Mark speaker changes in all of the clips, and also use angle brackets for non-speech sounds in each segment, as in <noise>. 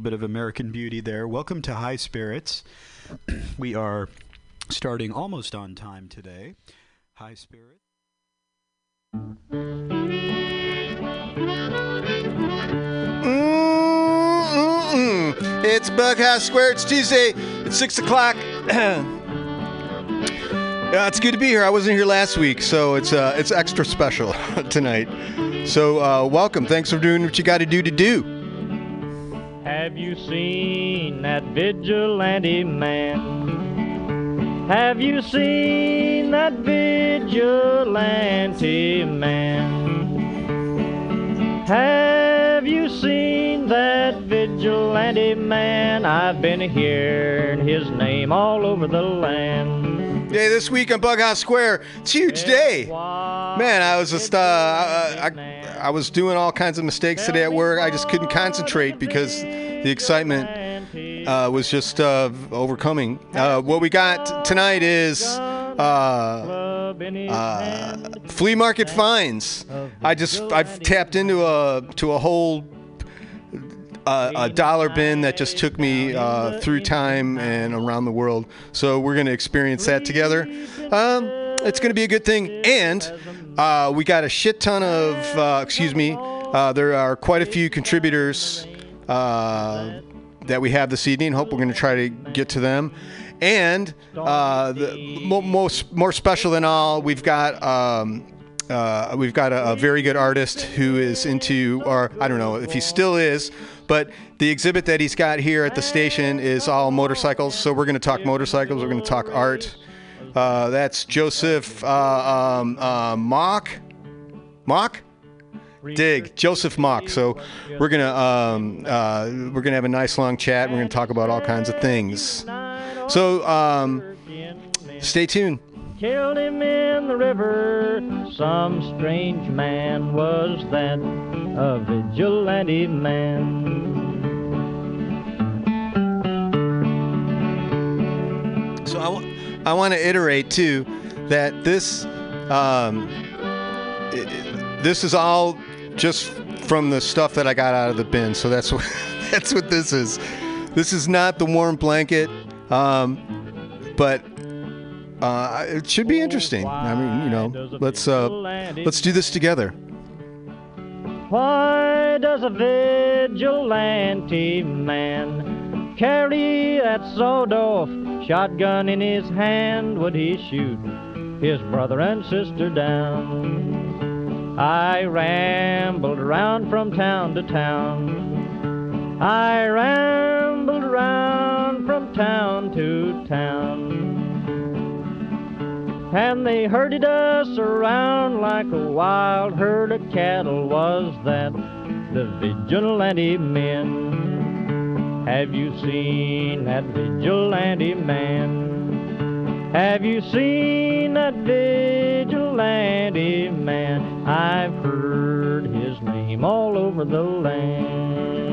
Speaker 1: bit of American Beauty there. Welcome to High Spirits. <clears throat> we are starting almost on time today. High Spirits.
Speaker 2: Mm-mm-mm. It's Bughouse Square. It's Tuesday. It's six o'clock. yeah, <clears throat> it's good to be here. I wasn't here last week, so it's uh, it's extra special <laughs> tonight. So uh, welcome. Thanks for doing what you got to do to do.
Speaker 3: Have you seen that vigilante man? Have you seen that vigilante man? Have you seen that vigilante man? I've been hearing his name all over the land.
Speaker 2: Yeah, this week on Bughouse Square, it's a huge day. Man, I was just uh, I, I, I was doing all kinds of mistakes today at work. I just couldn't concentrate because the excitement uh, was just uh, overcoming. Uh, what we got tonight is uh, uh, flea market finds. I just I've tapped into a to a whole uh, a dollar bin that just took me uh, through time and around the world. So we're going to experience that together. Um, it's going to be a good thing. And uh, we got a shit ton of, uh, excuse me, uh, there are quite a few contributors uh, that we have this evening. Hope we're going to try to get to them. And the mo- most more special than all, we've got. Um, uh, we've got a, a, very good artist who is into, or I don't know if he still is, but the exhibit that he's got here at the station is all motorcycles. So we're going to talk motorcycles. We're going to talk art. Uh, that's Joseph uh, um, uh, Mock. Mock. Dig Joseph Mock. So we're gonna um, uh, we're gonna have a nice long chat. We're gonna talk about all kinds of things. So um, stay tuned
Speaker 3: killed him in the river. Some strange man was that, a vigilante man.
Speaker 2: So I, w- I want to iterate too that this um, it, this is all just from the stuff that I got out of the bin. So that's what <laughs> that's what this is. This is not the warm blanket, um, but uh, it should be interesting. I mean, you know, let's uh, let's do this together.
Speaker 3: Why does a vigilante man carry that sawed-off shotgun in his hand? Would he shoot his brother and sister down? I rambled around from town to town. I rambled around from town to town. And they herded us around like a wild herd of cattle, was that the vigilante men? Have you seen that vigilante man? Have you seen that vigilante man? I've heard his name all over the land.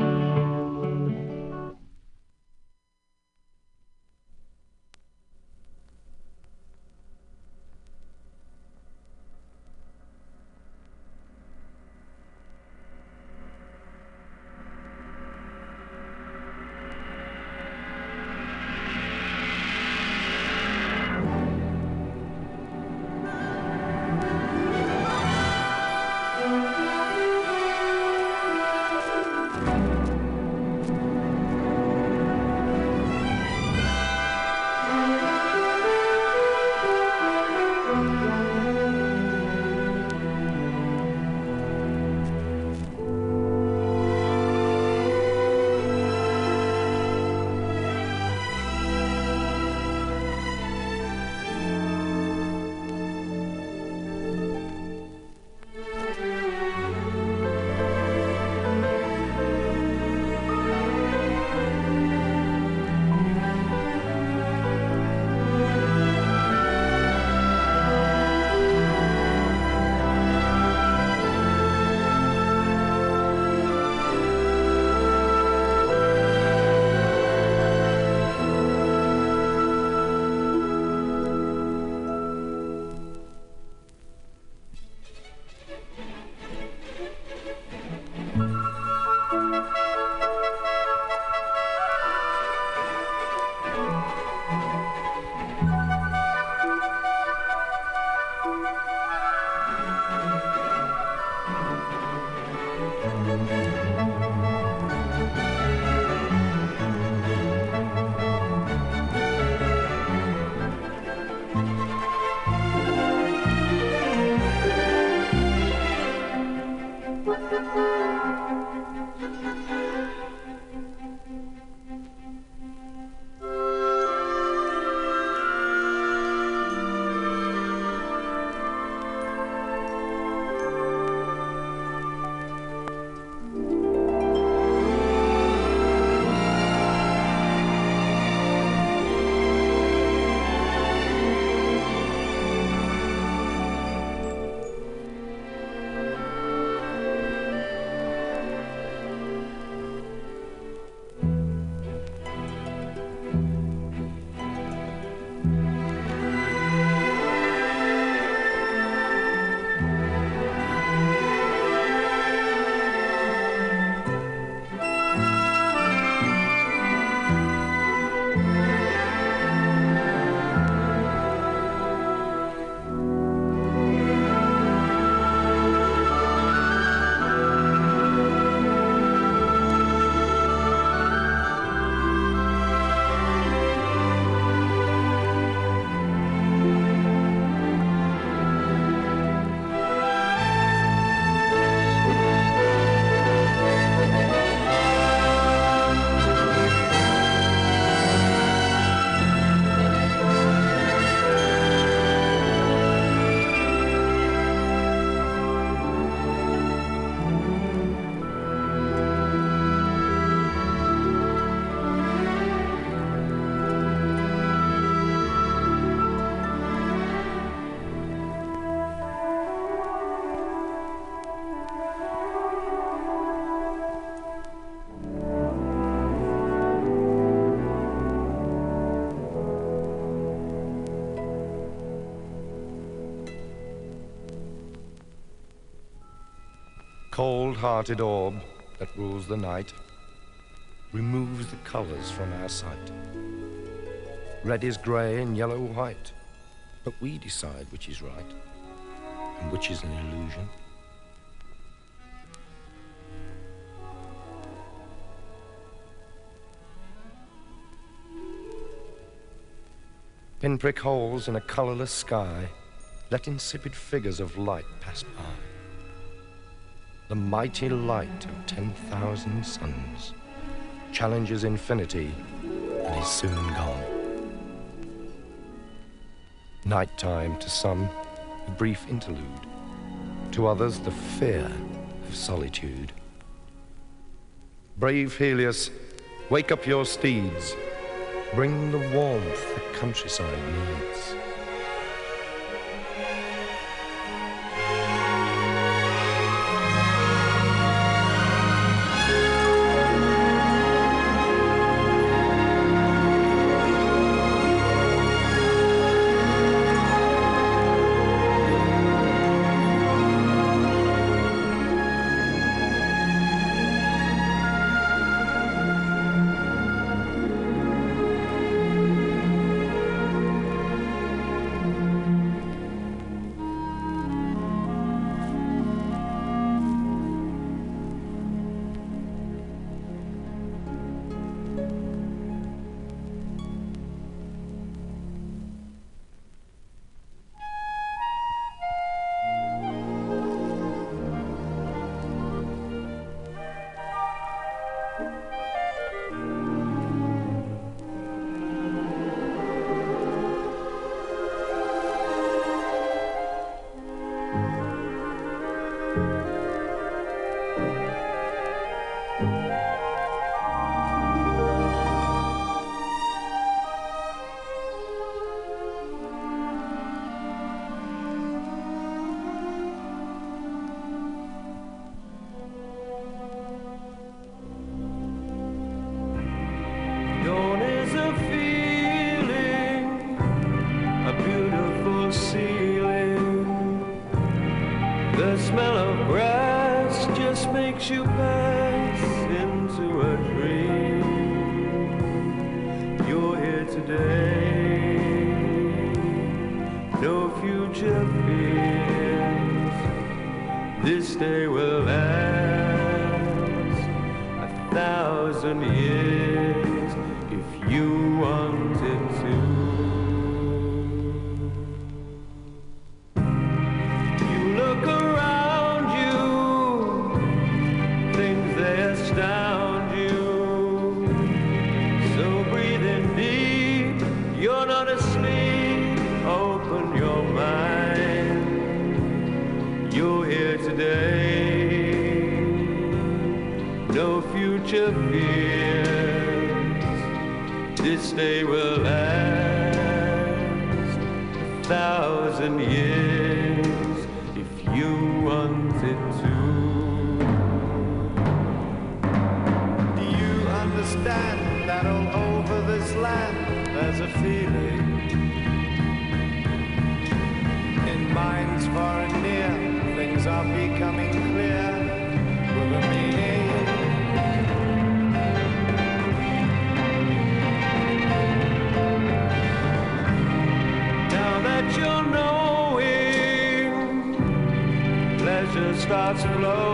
Speaker 4: Cold-hearted orb that rules the night removes the colors from our sight. Red is gray and yellow white, but we decide which is right and which is an illusion. Pinprick holes in a colorless sky let insipid figures of light pass by. The mighty light of 10,000 suns challenges infinity and is soon gone. Nighttime to some, a brief interlude. To others, the fear of solitude. Brave Helios, wake up your steeds. Bring the warmth the countryside needs.
Speaker 5: Pleasure starts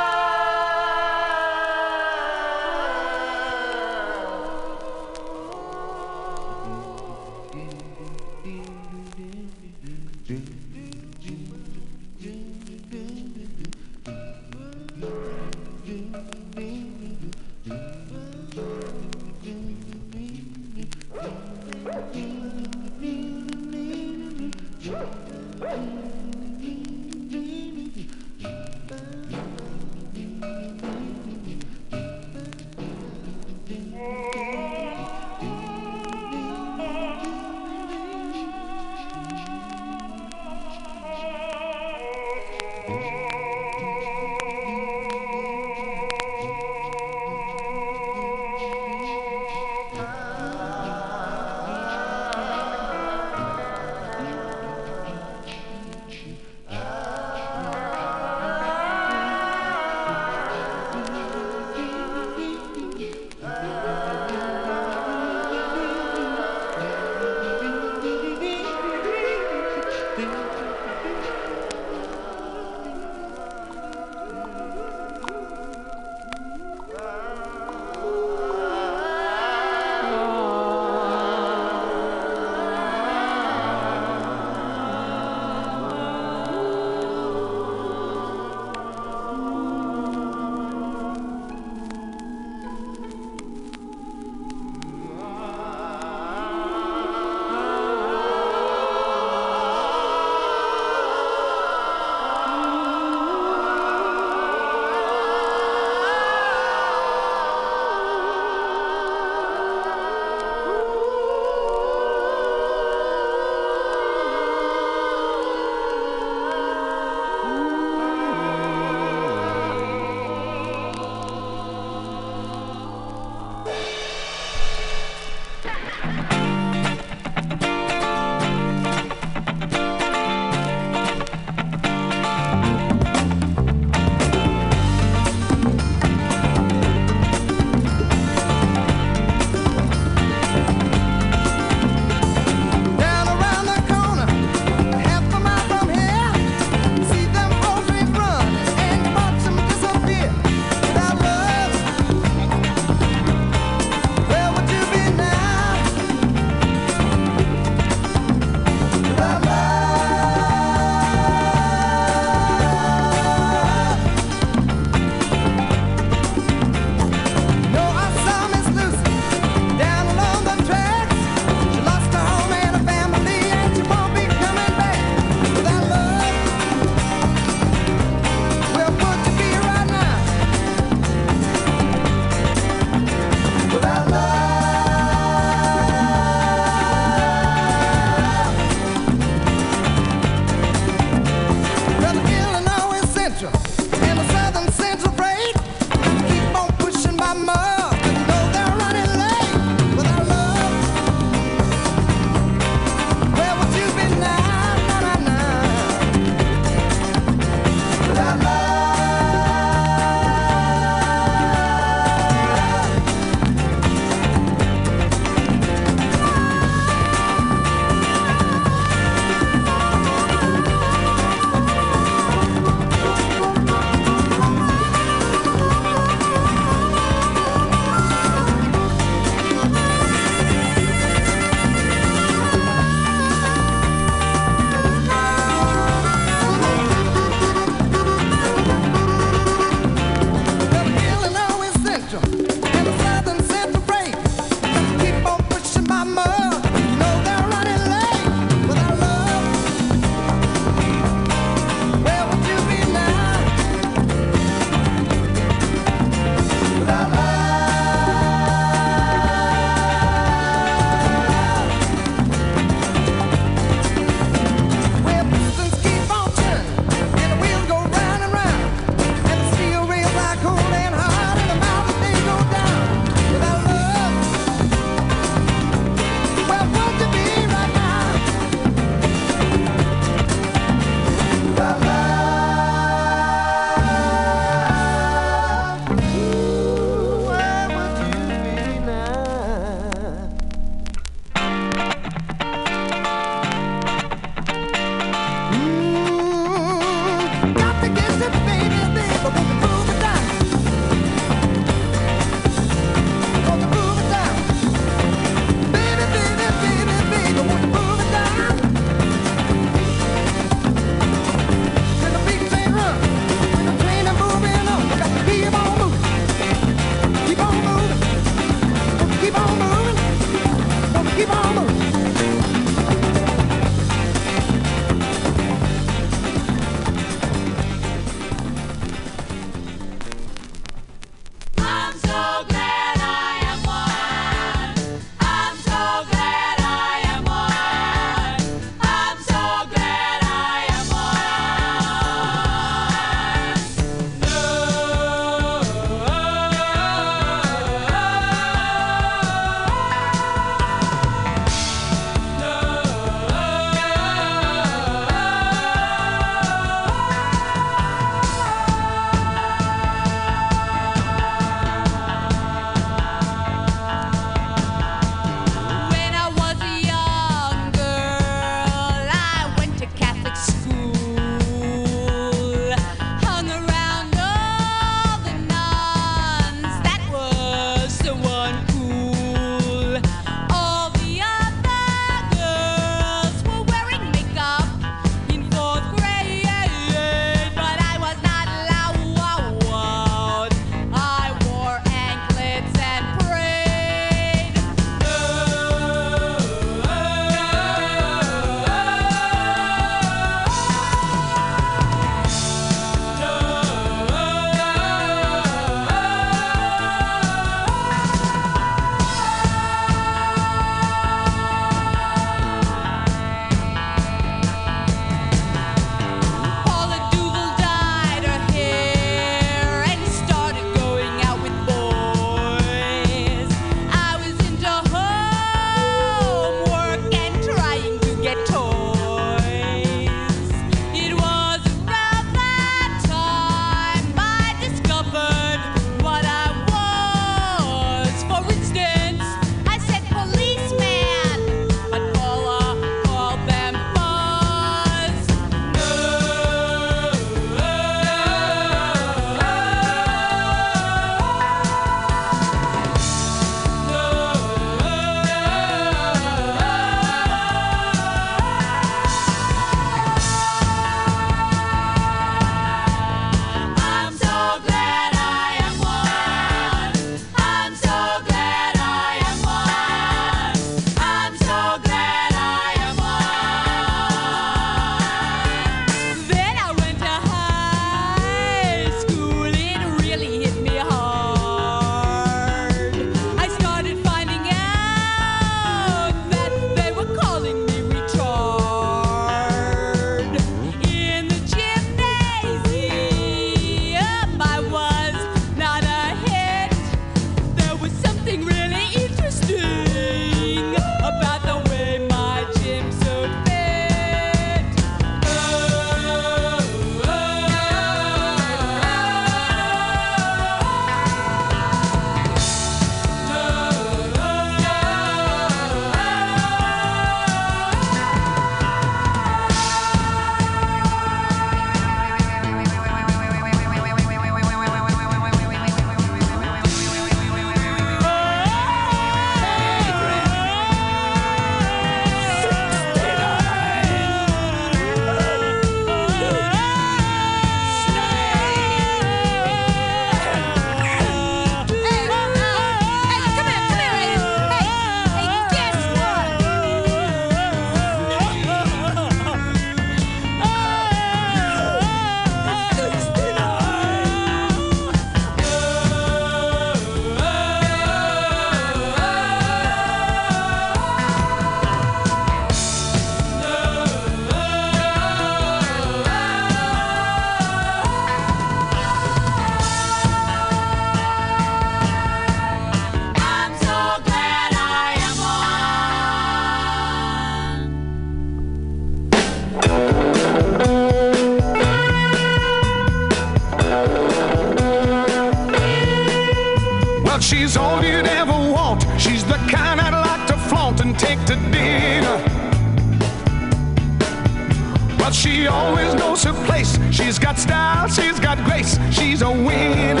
Speaker 6: She always knows her place. She's got style, she's got grace, she's a winner.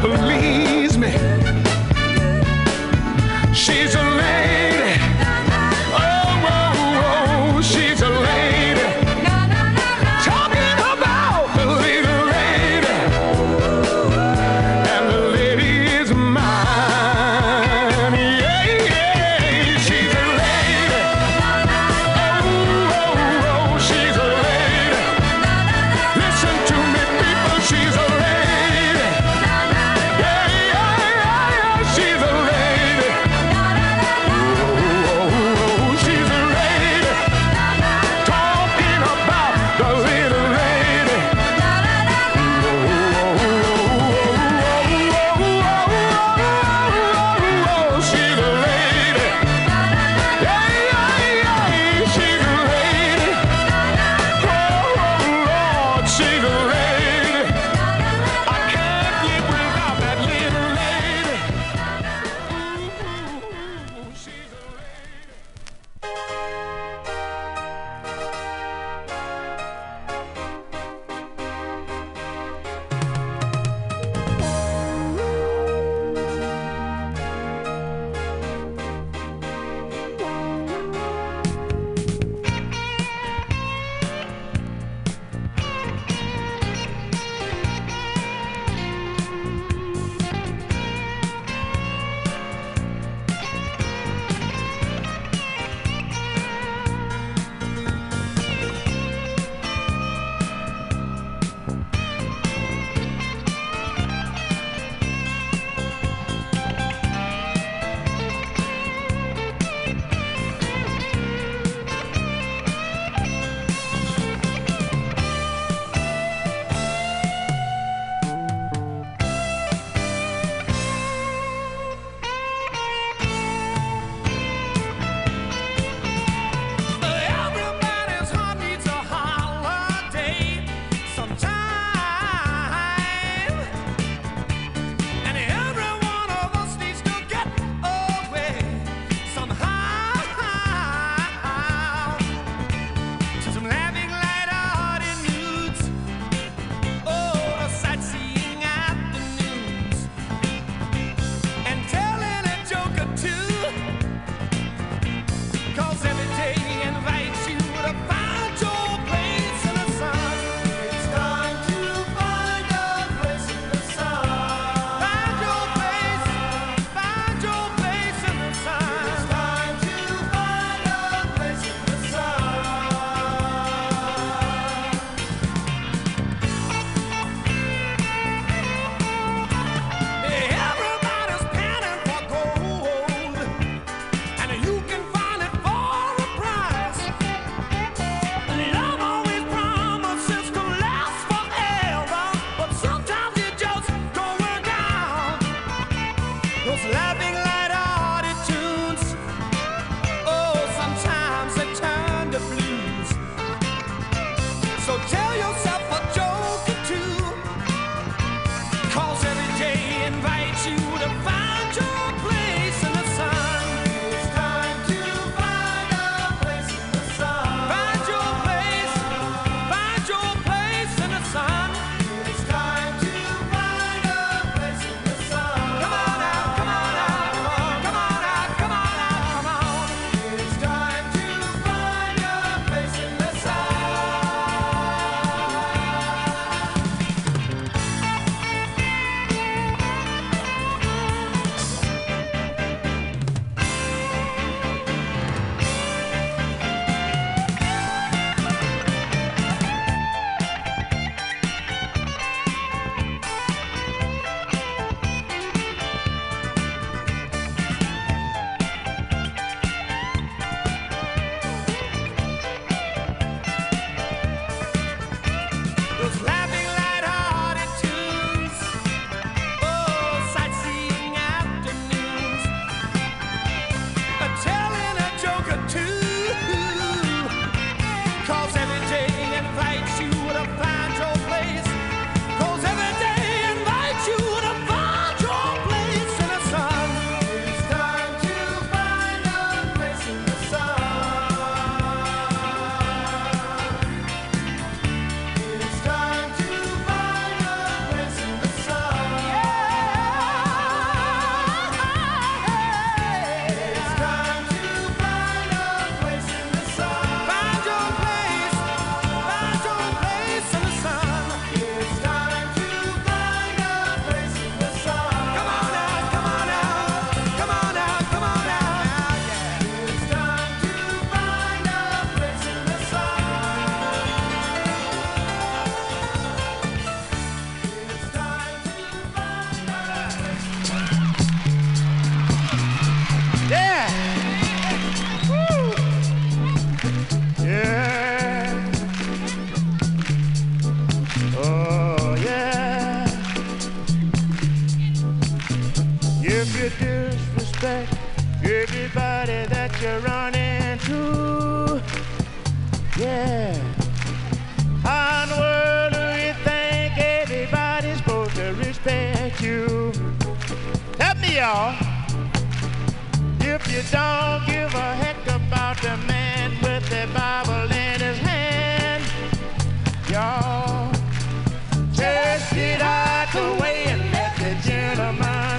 Speaker 6: believe.
Speaker 7: If you disrespect everybody that you're running to, yeah. on in world do you think everybody's supposed to respect you? Help me, y'all. If you don't give a heck about the man with the Bible in his hand, y'all, just get out the way and let the gentleman.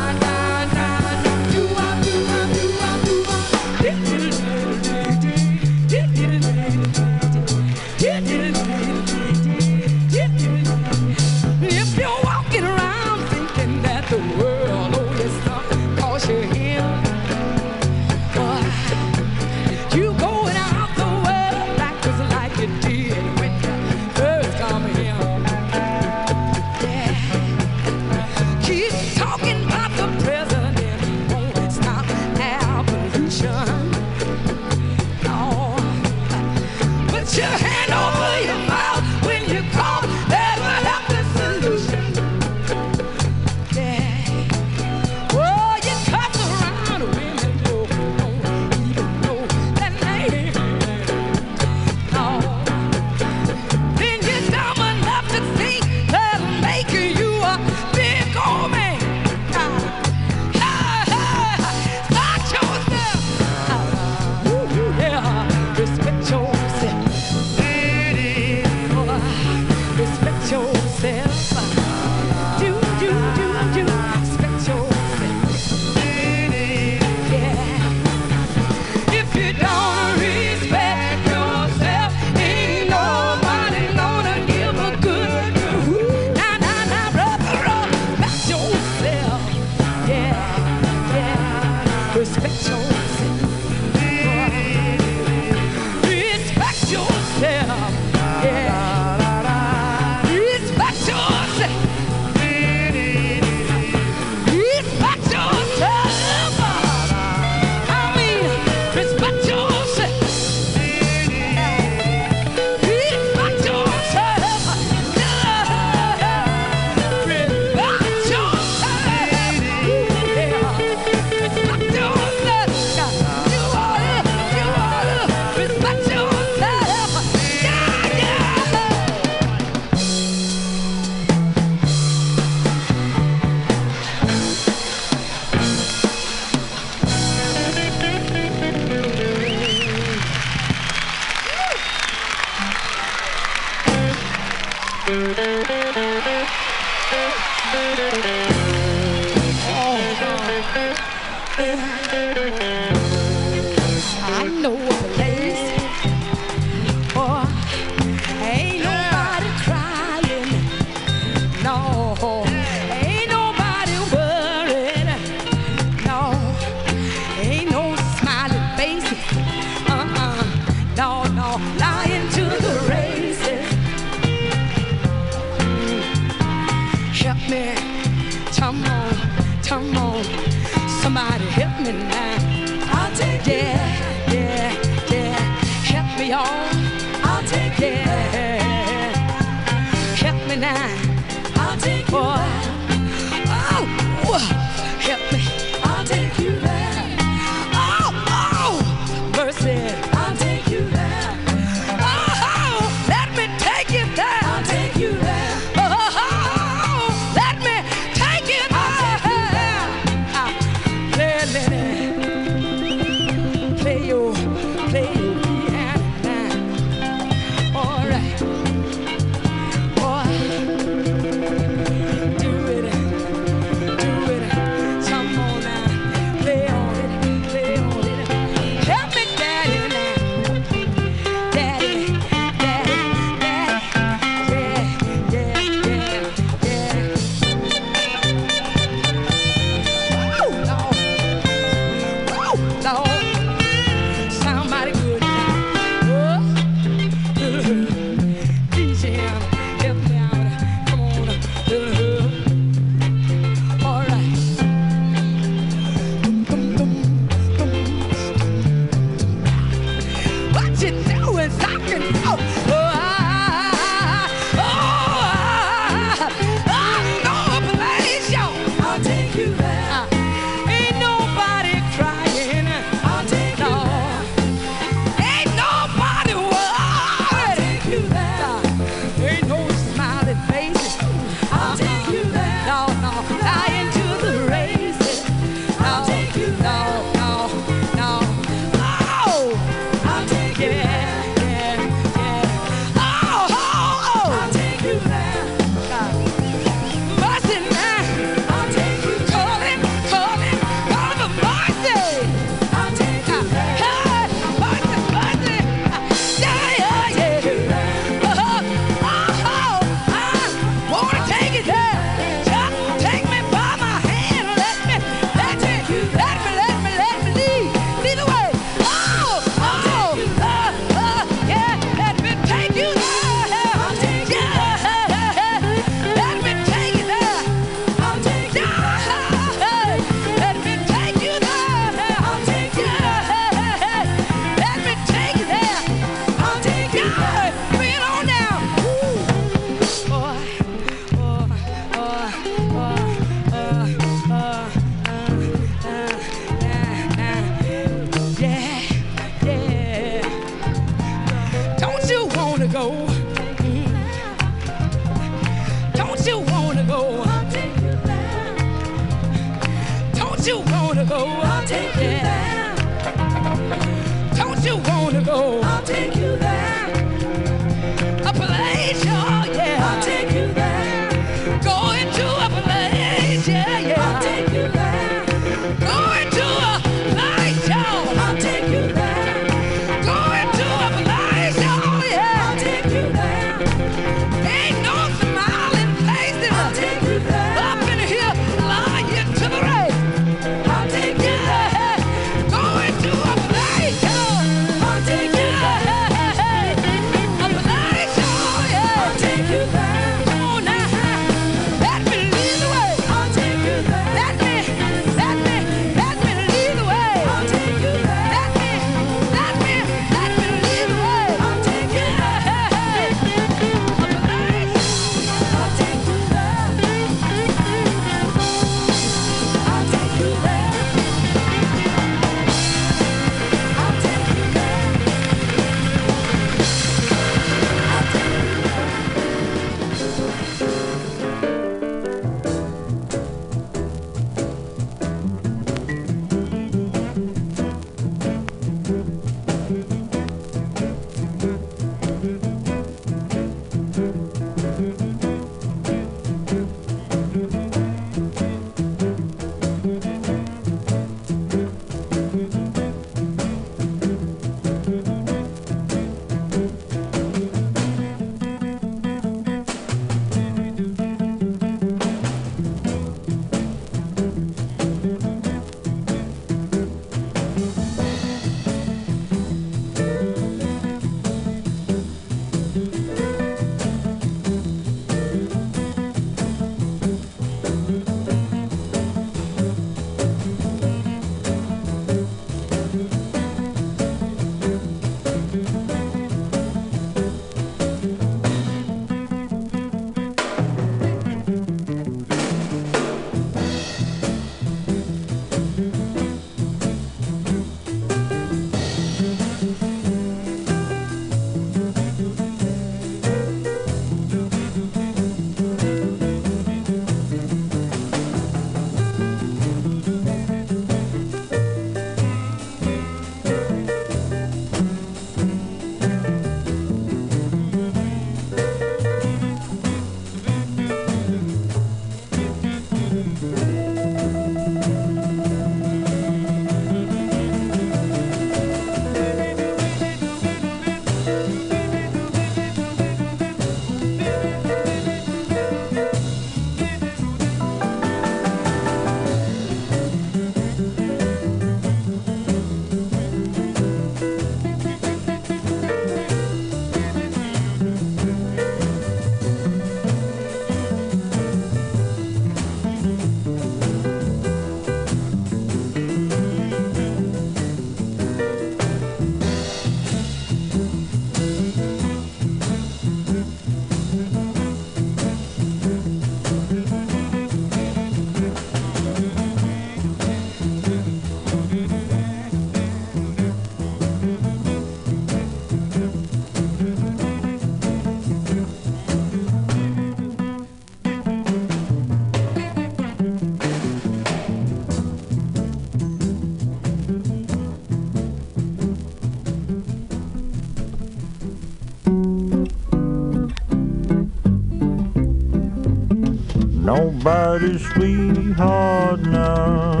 Speaker 8: Nobody's sweetheart now.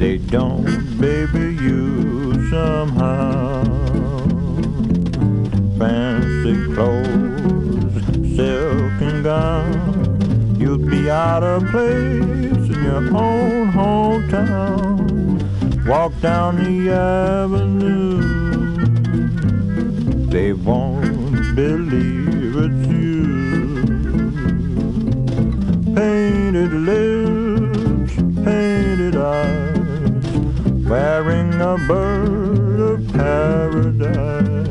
Speaker 8: They don't baby you somehow. Fancy clothes, silk and gown. You'd be out of place in your own hometown. Walk down the avenue. They won't believe lips, painted eyes, wearing a bird of paradise.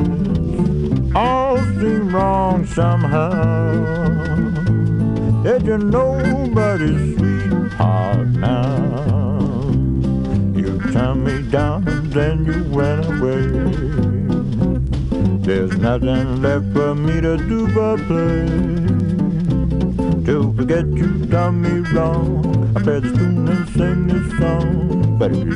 Speaker 8: All seem wrong somehow. Yet you're nobody's sweetheart now. You turned me down and then you went away. There's nothing left for me to do but play. To forget you done me wrong, I play the tune and sing this song. But if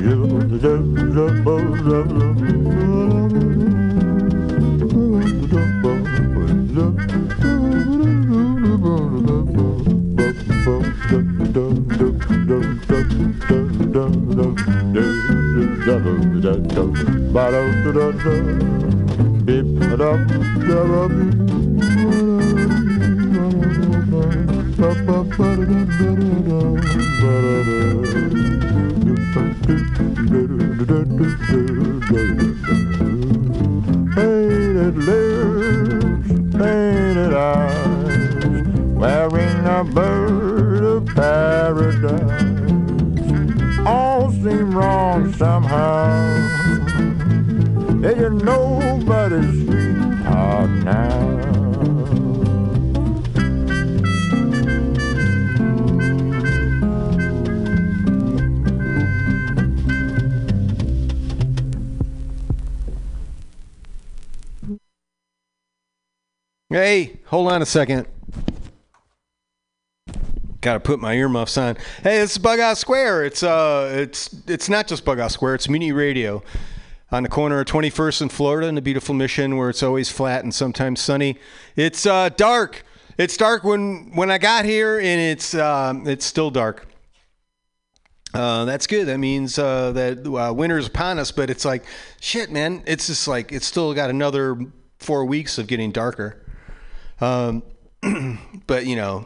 Speaker 2: second. Got to put my earmuffs on. Hey, is Bughouse Square. It's uh, it's it's not just Bughouse Square. It's Mutiny Radio, on the corner of 21st and Florida in the beautiful Mission, where it's always flat and sometimes sunny. It's uh, dark. It's dark when when I got here, and it's um, it's still dark. Uh, that's good. That means uh, that uh, winter's upon us. But it's like shit, man. It's just like it's still got another four weeks of getting darker. Um, <clears throat> but you know,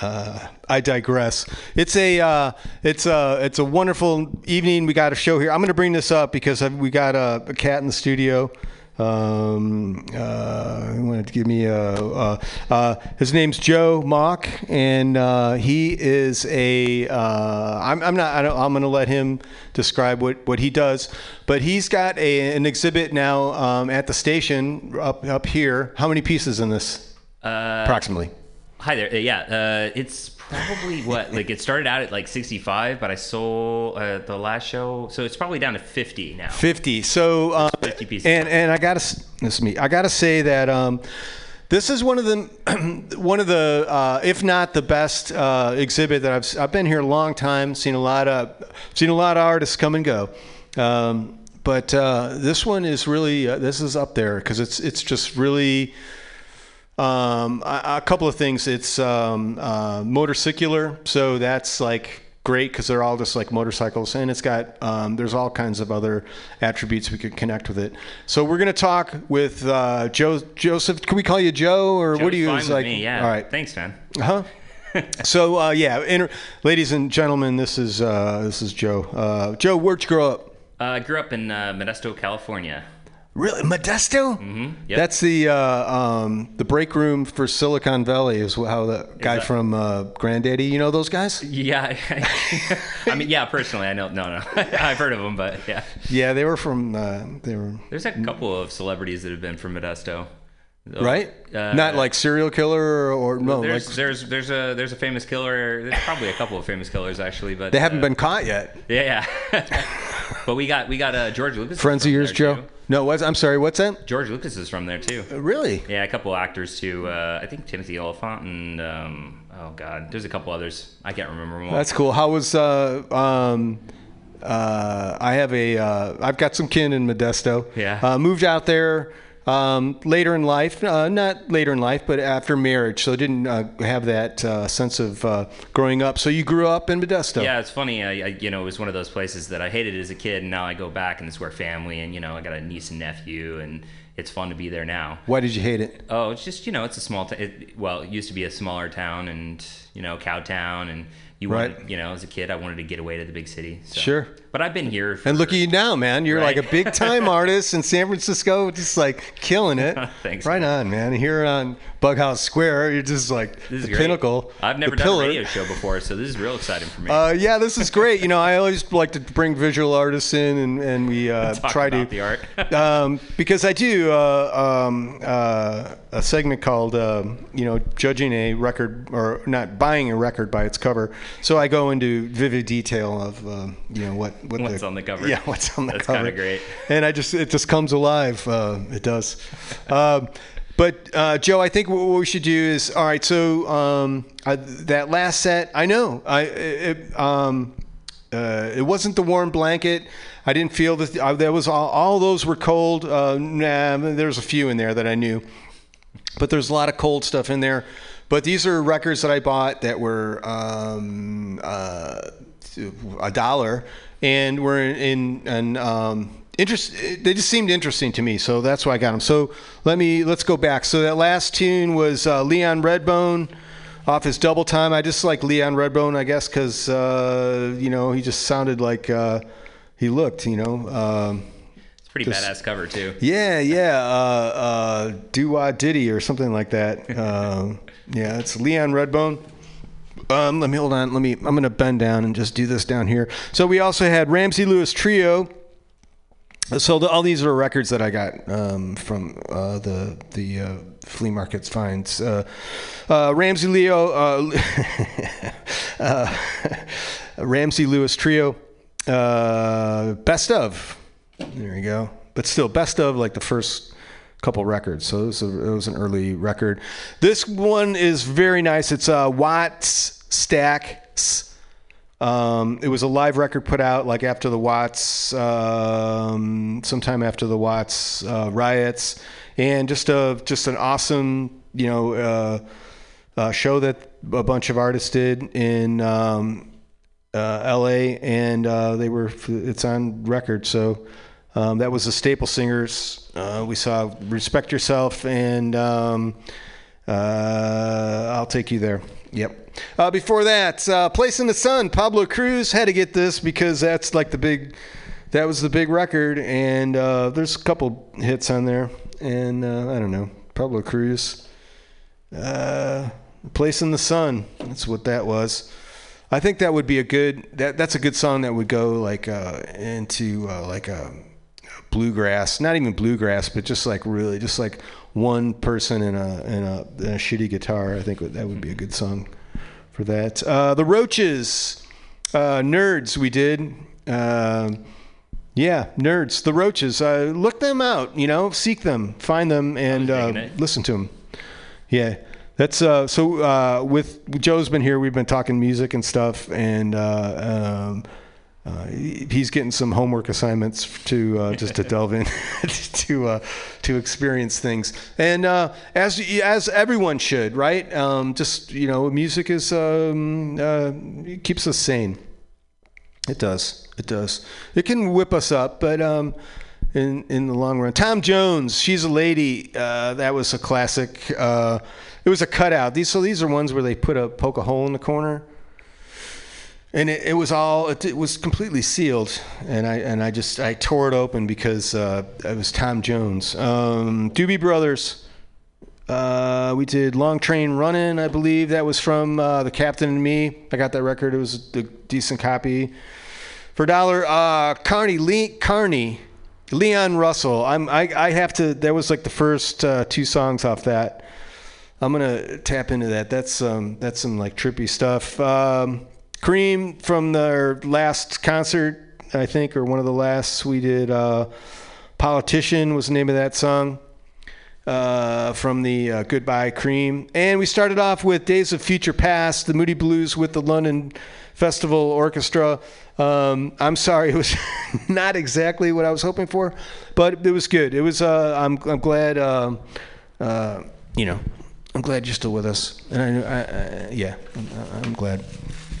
Speaker 2: uh, I digress. It's a uh, it's a it's a wonderful evening. We got a show here. I'm going to bring this up because we got a, a cat in the studio. Um, uh, wanted to give me a. Uh, uh, his name's Joe Mock, and uh, he is a. Uh, I'm, I'm not. I I'm going to let him describe what, what he does, but he's got a, an exhibit now um, at the station up up here. How many pieces in this?
Speaker 9: Uh,
Speaker 2: Approximately.
Speaker 9: Hi there. Uh, yeah, uh, it's probably <laughs> what like it started out at like 65, but I sold uh, the last show, so it's probably down to 50 now.
Speaker 2: 50. So, um,
Speaker 9: 50 pieces.
Speaker 2: and and I gotta this is me. I gotta say that um, this is one of the <clears throat> one of the uh, if not the best uh, exhibit that I've I've been here a long time. Seen a lot of seen a lot of artists come and go. Um, but uh, this one is really uh, this is up there because it's it's just really um, a, a couple of things. It's um, uh, motorcycular, so that's like great because they're all just like motorcycles, and it's got um, there's all kinds of other attributes we could connect with it. So we're gonna talk with uh, Joe Joseph. Can we call you Joe or what
Speaker 9: Joe's
Speaker 2: do you is like?
Speaker 9: me, yeah.
Speaker 2: All right.
Speaker 9: Thanks, man.
Speaker 2: Huh? <laughs> so uh, yeah, inter- ladies and gentlemen, this is uh, this is Joe. Uh, Joe, where'd you grow up?
Speaker 9: Uh, I grew up in uh, Modesto, California.
Speaker 2: Really, Modesto?
Speaker 9: Mm-hmm. Yep.
Speaker 2: That's the uh, um, the break room for Silicon Valley is how the guy
Speaker 9: that-
Speaker 2: from uh, Grandaddy. You know those guys?
Speaker 9: yeah. I mean, yeah. Personally, I know. No, no. <laughs> I've heard of them, but yeah.
Speaker 2: Yeah, they were from. Uh, they were
Speaker 9: There's a couple of celebrities that have been from Modesto.
Speaker 2: right.
Speaker 9: Uh,
Speaker 2: Not like serial killer or, or no,
Speaker 9: there's
Speaker 2: like
Speaker 9: there's there's a there's a famous killer. There's probably a couple of famous killers actually, but
Speaker 2: they haven't
Speaker 9: uh,
Speaker 2: been caught yet.
Speaker 9: Yeah, yeah. <laughs> but we got we got uh, George Lucas.
Speaker 2: Friends of yours, Joe?
Speaker 9: too.
Speaker 2: No, what's I'm sorry. What's that?
Speaker 9: George Lucas is from there too.
Speaker 2: Uh, Really?
Speaker 9: Yeah, a couple actors too. Uh, I think Timothy Olyphant and um, oh god, there's a couple others. I can't remember them all.
Speaker 2: That's cool. How was uh um uh I have a uh I've got some kin in Modesto.
Speaker 9: Yeah.
Speaker 2: Uh, moved out there um, later in life, uh, not later in life, but after marriage. So didn't uh, have that uh, sense of uh, growing up. So you grew up in Modesto.
Speaker 9: Yeah, it's funny. I, I, you know, it was one of those places that I hated as a kid, and now I go back and it's where family, and you know, I got a niece and nephew, and it's fun to be there now.
Speaker 2: Why did you hate it?
Speaker 9: Oh, it's just you know, it's a small. T- it, well, it used to be a smaller town, and you know, cow town, and you
Speaker 2: Right.
Speaker 9: wanted, you know, as a kid, I wanted to get away to the big city. So.
Speaker 2: Sure.
Speaker 9: But I've been here. For,
Speaker 2: And look at you now, man. You're
Speaker 9: Right.
Speaker 2: like a big time <laughs> artist in San Francisco, just like killing it. <laughs>
Speaker 9: Thanks,
Speaker 2: Right on, man. Here on Bughouse Square, you're just like
Speaker 9: This is
Speaker 2: the pinnacle.
Speaker 9: I've never done
Speaker 2: pillar.
Speaker 9: a radio show before, so this is real exciting for me.
Speaker 2: Uh, yeah, this is great. You know, I always like to bring visual artists in, and, and we uh, <laughs>
Speaker 9: Talk
Speaker 2: try
Speaker 9: about
Speaker 2: to
Speaker 9: the art.
Speaker 2: um, because I do uh, um, uh, a segment called um, you know judging a record or not buying a record by its cover. So I go into vivid detail of uh, you know what, what
Speaker 9: What's on the cover. <laughs>
Speaker 2: Yeah, what's on the
Speaker 9: That's
Speaker 2: cover.
Speaker 9: That's kinda great.
Speaker 2: And I just it just comes alive. Uh, it does. <laughs> um, but uh, Joe, I think what we should do is all right. So um, I, that last set, I know I it, um, uh, it wasn't the warm blanket. I didn't feel that uh, that was all. All those were cold. Uh, nah, there's a few in there that I knew, but there's a lot of cold stuff in there. But these are records that I bought that were um, uh, a dollar, and were in, in, in um, interest. They just seemed interesting to me, so that's why I got them. So let me let's go back. So that last tune was uh, Leon Redbone off his double time. I just like Leon Redbone, I guess, because uh, you know he just sounded like uh, he looked. You know. Um,
Speaker 9: it's a pretty
Speaker 2: just-
Speaker 9: badass cover too.
Speaker 2: yeah, yeah, uh, uh, Do Wah Diddy or something like that. <laughs> Um, yeah, it's Leon Redbone. Um, let me hold on. Let me. I'm gonna bend down and just do this down here. So we also had Ramsey Lewis Trio. So the, all these are records that I got um, from uh, the the uh, flea market's finds. Uh, uh, Ramsey Leo, uh, <laughs> uh, Ramsey Lewis Trio, best of. There you go. But still, best of like the first couple records. So it was, a, it was an early record. This one is very nice. It's uh, Watts Stacks. Um, it was a live record put out like after the Watts, um, sometime after the Watts uh, riots, and just a just an awesome you know uh, uh, show that a bunch of artists did in um, uh, L.A. and uh, they were it's on record. So um, that was the Staple Singers. Uh, we saw "Respect Yourself" and um, "I'll Take You There." Yep. Uh, before that, uh, "Place in the Sun." Pablo Cruise had to get this because that's like the big. That was the big record, and uh, there's a couple hits on there, and uh, I don't know Pablo Cruise. Uh, "Place in the Sun." That's what that was. I think that would be a good. That that's a good song that would go like uh, into like a bluegrass, not even bluegrass, but just like really, just like one person and a and a, a shitty guitar. I think that would be a good song for that. Uh, the Roches, uh, nerds, we did. Um yeah, nerds, the Roches. Uh, look them out. You know, seek them, find them, and uh, listen to them. Yeah, that's uh, so. Uh, with Joe's been here, we've been talking music and stuff, and uh, um, uh, he's getting some homework assignments to uh, just to delve in <laughs> to uh, to experience things, and uh, as as everyone should, right? Um, just you know, music is um, uh, keeps us sane. It does. It does. It can whip us up, but um, in in the long run, Tom Jones, she's a lady. Uh, that was a classic. It was a cutout. These so these are ones where they put a poke a hole in the corner, and it, it was all it, it was completely sealed. And I and I just I tore it open because uh, it was Tom Jones. Um, Doobie Brothers. Uh, we did Long Train Running, I believe. That was from uh, The Captain and Me. I got that record. It was a decent copy. For a dollar, uh, Carney, Lee, Carney, Leon Russell. I'm, I, I have to, that was like the first uh, two songs off that. I'm to tap into that. That's, um, that's some like trippy stuff. Um, Cream from their last concert, I think, or one of the last we did. Uh, Politician was the name of that song. uh, from the uh, Goodbye Cream. And we started off with Days of Future Past, the Moody Blues with the London Festival Orchestra. Um, I'm sorry, <laughs> it was not exactly what I was hoping for, but it was good. It was. Uh, I'm, I'm glad. Uh, uh, you know, I'm glad you're still with us, and I, I, I yeah, I'm, I'm glad.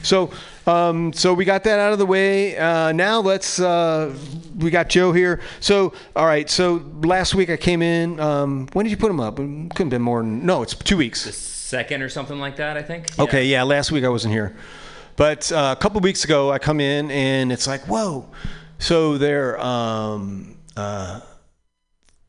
Speaker 2: So, um, so we got that out of the way. Uh, now let's. Uh, we got Joe here. So, all right. So last week I came in. Um, when did you put him up? It couldn't have been more than. No, it's two weeks.
Speaker 9: The Second or something like that, I think.
Speaker 2: Okay, yeah. Last week I wasn't here, but uh, a couple weeks ago I come in and it's like, whoa. So they're um, uh,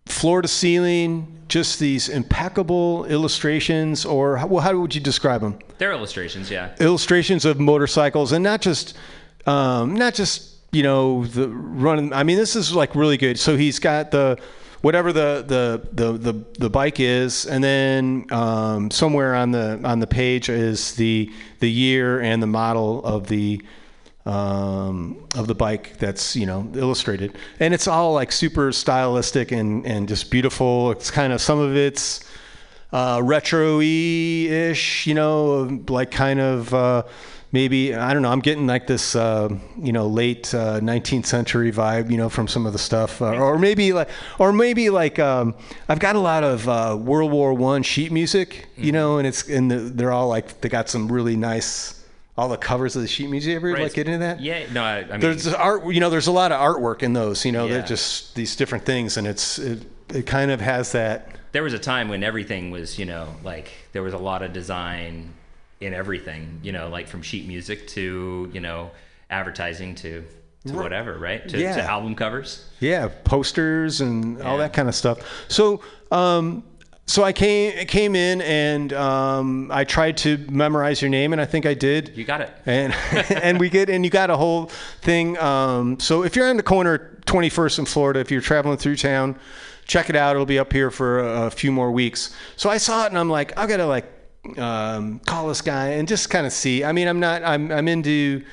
Speaker 2: floor to ceiling, just these impeccable illustrations, or how, well, how would you describe them?
Speaker 9: They're illustrations, yeah.
Speaker 2: Illustrations of motorcycles, and not just, um, not just you know the running. I mean, this is like really good. So he's got the whatever the the the the, the bike is, and then um, somewhere on the on the page is the the year and the model of the um, of the bike that's you know illustrated, and it's all like super stylistic and and just beautiful. It's kind of some of it's uh, retro-y ish, you know, like kind of uh, maybe I don't know. I'm getting like this uh, you know late uh, 19th century vibe, you know, from some of the stuff, uh, or maybe like or maybe like um, I've got a lot of uh, World War One sheet music, you know, and it's and the, they're all like they got some really nice. All the covers of the sheet music. Ever
Speaker 9: Right.
Speaker 2: like get into that?
Speaker 9: Yeah, no, I, I mean,
Speaker 2: there's art you know there's a lot of artwork in those you know
Speaker 9: Yeah.
Speaker 2: they're just these different things and it's it, it kind of has that
Speaker 9: there was a time when everything was, you know, like there was a lot of design in everything, you know, like from sheet music to, you know, advertising to to
Speaker 2: Right.
Speaker 9: whatever, right? To,
Speaker 2: Yeah.
Speaker 9: to album covers.
Speaker 2: yeah posters and all that kind of stuff so um so i came came in and um i tried to memorize your name and i think i did.
Speaker 9: You got it.
Speaker 2: and <laughs> and we get and you got a whole thing um so if you're on the corner 21st in florida if you're traveling through town check it out. It'll be up here for a, a few more weeks. So i saw it and i'm like i gotta like um, call this guy and just kind of see. I mean i'm not i'm, I'm into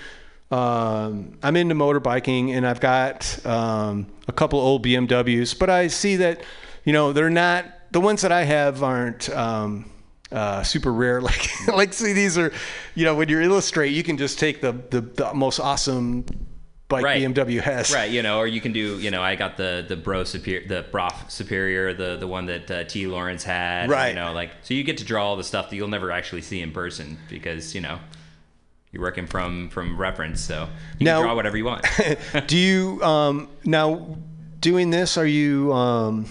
Speaker 2: um, I'm into motorbiking and I've got um, a couple old BMWs, but I see that, you know, they're not the ones that I have aren't um, uh, super rare. <laughs> Like, like see, these are, you know, when you illustrate, you can just take the the, the most awesome bike
Speaker 9: Right.
Speaker 2: BMW has.
Speaker 9: Right, you know, or you can do, you know, I got the the Bro Superior, the Brough Superior, the the one that uh, T Lawrence had,
Speaker 2: Right.
Speaker 9: You know, like so you get to draw all the stuff that you'll never actually see in person because you know you're working from from reference, so you
Speaker 2: Now-
Speaker 9: can draw whatever you want. <laughs>
Speaker 2: Do you um, now doing this? Are you um,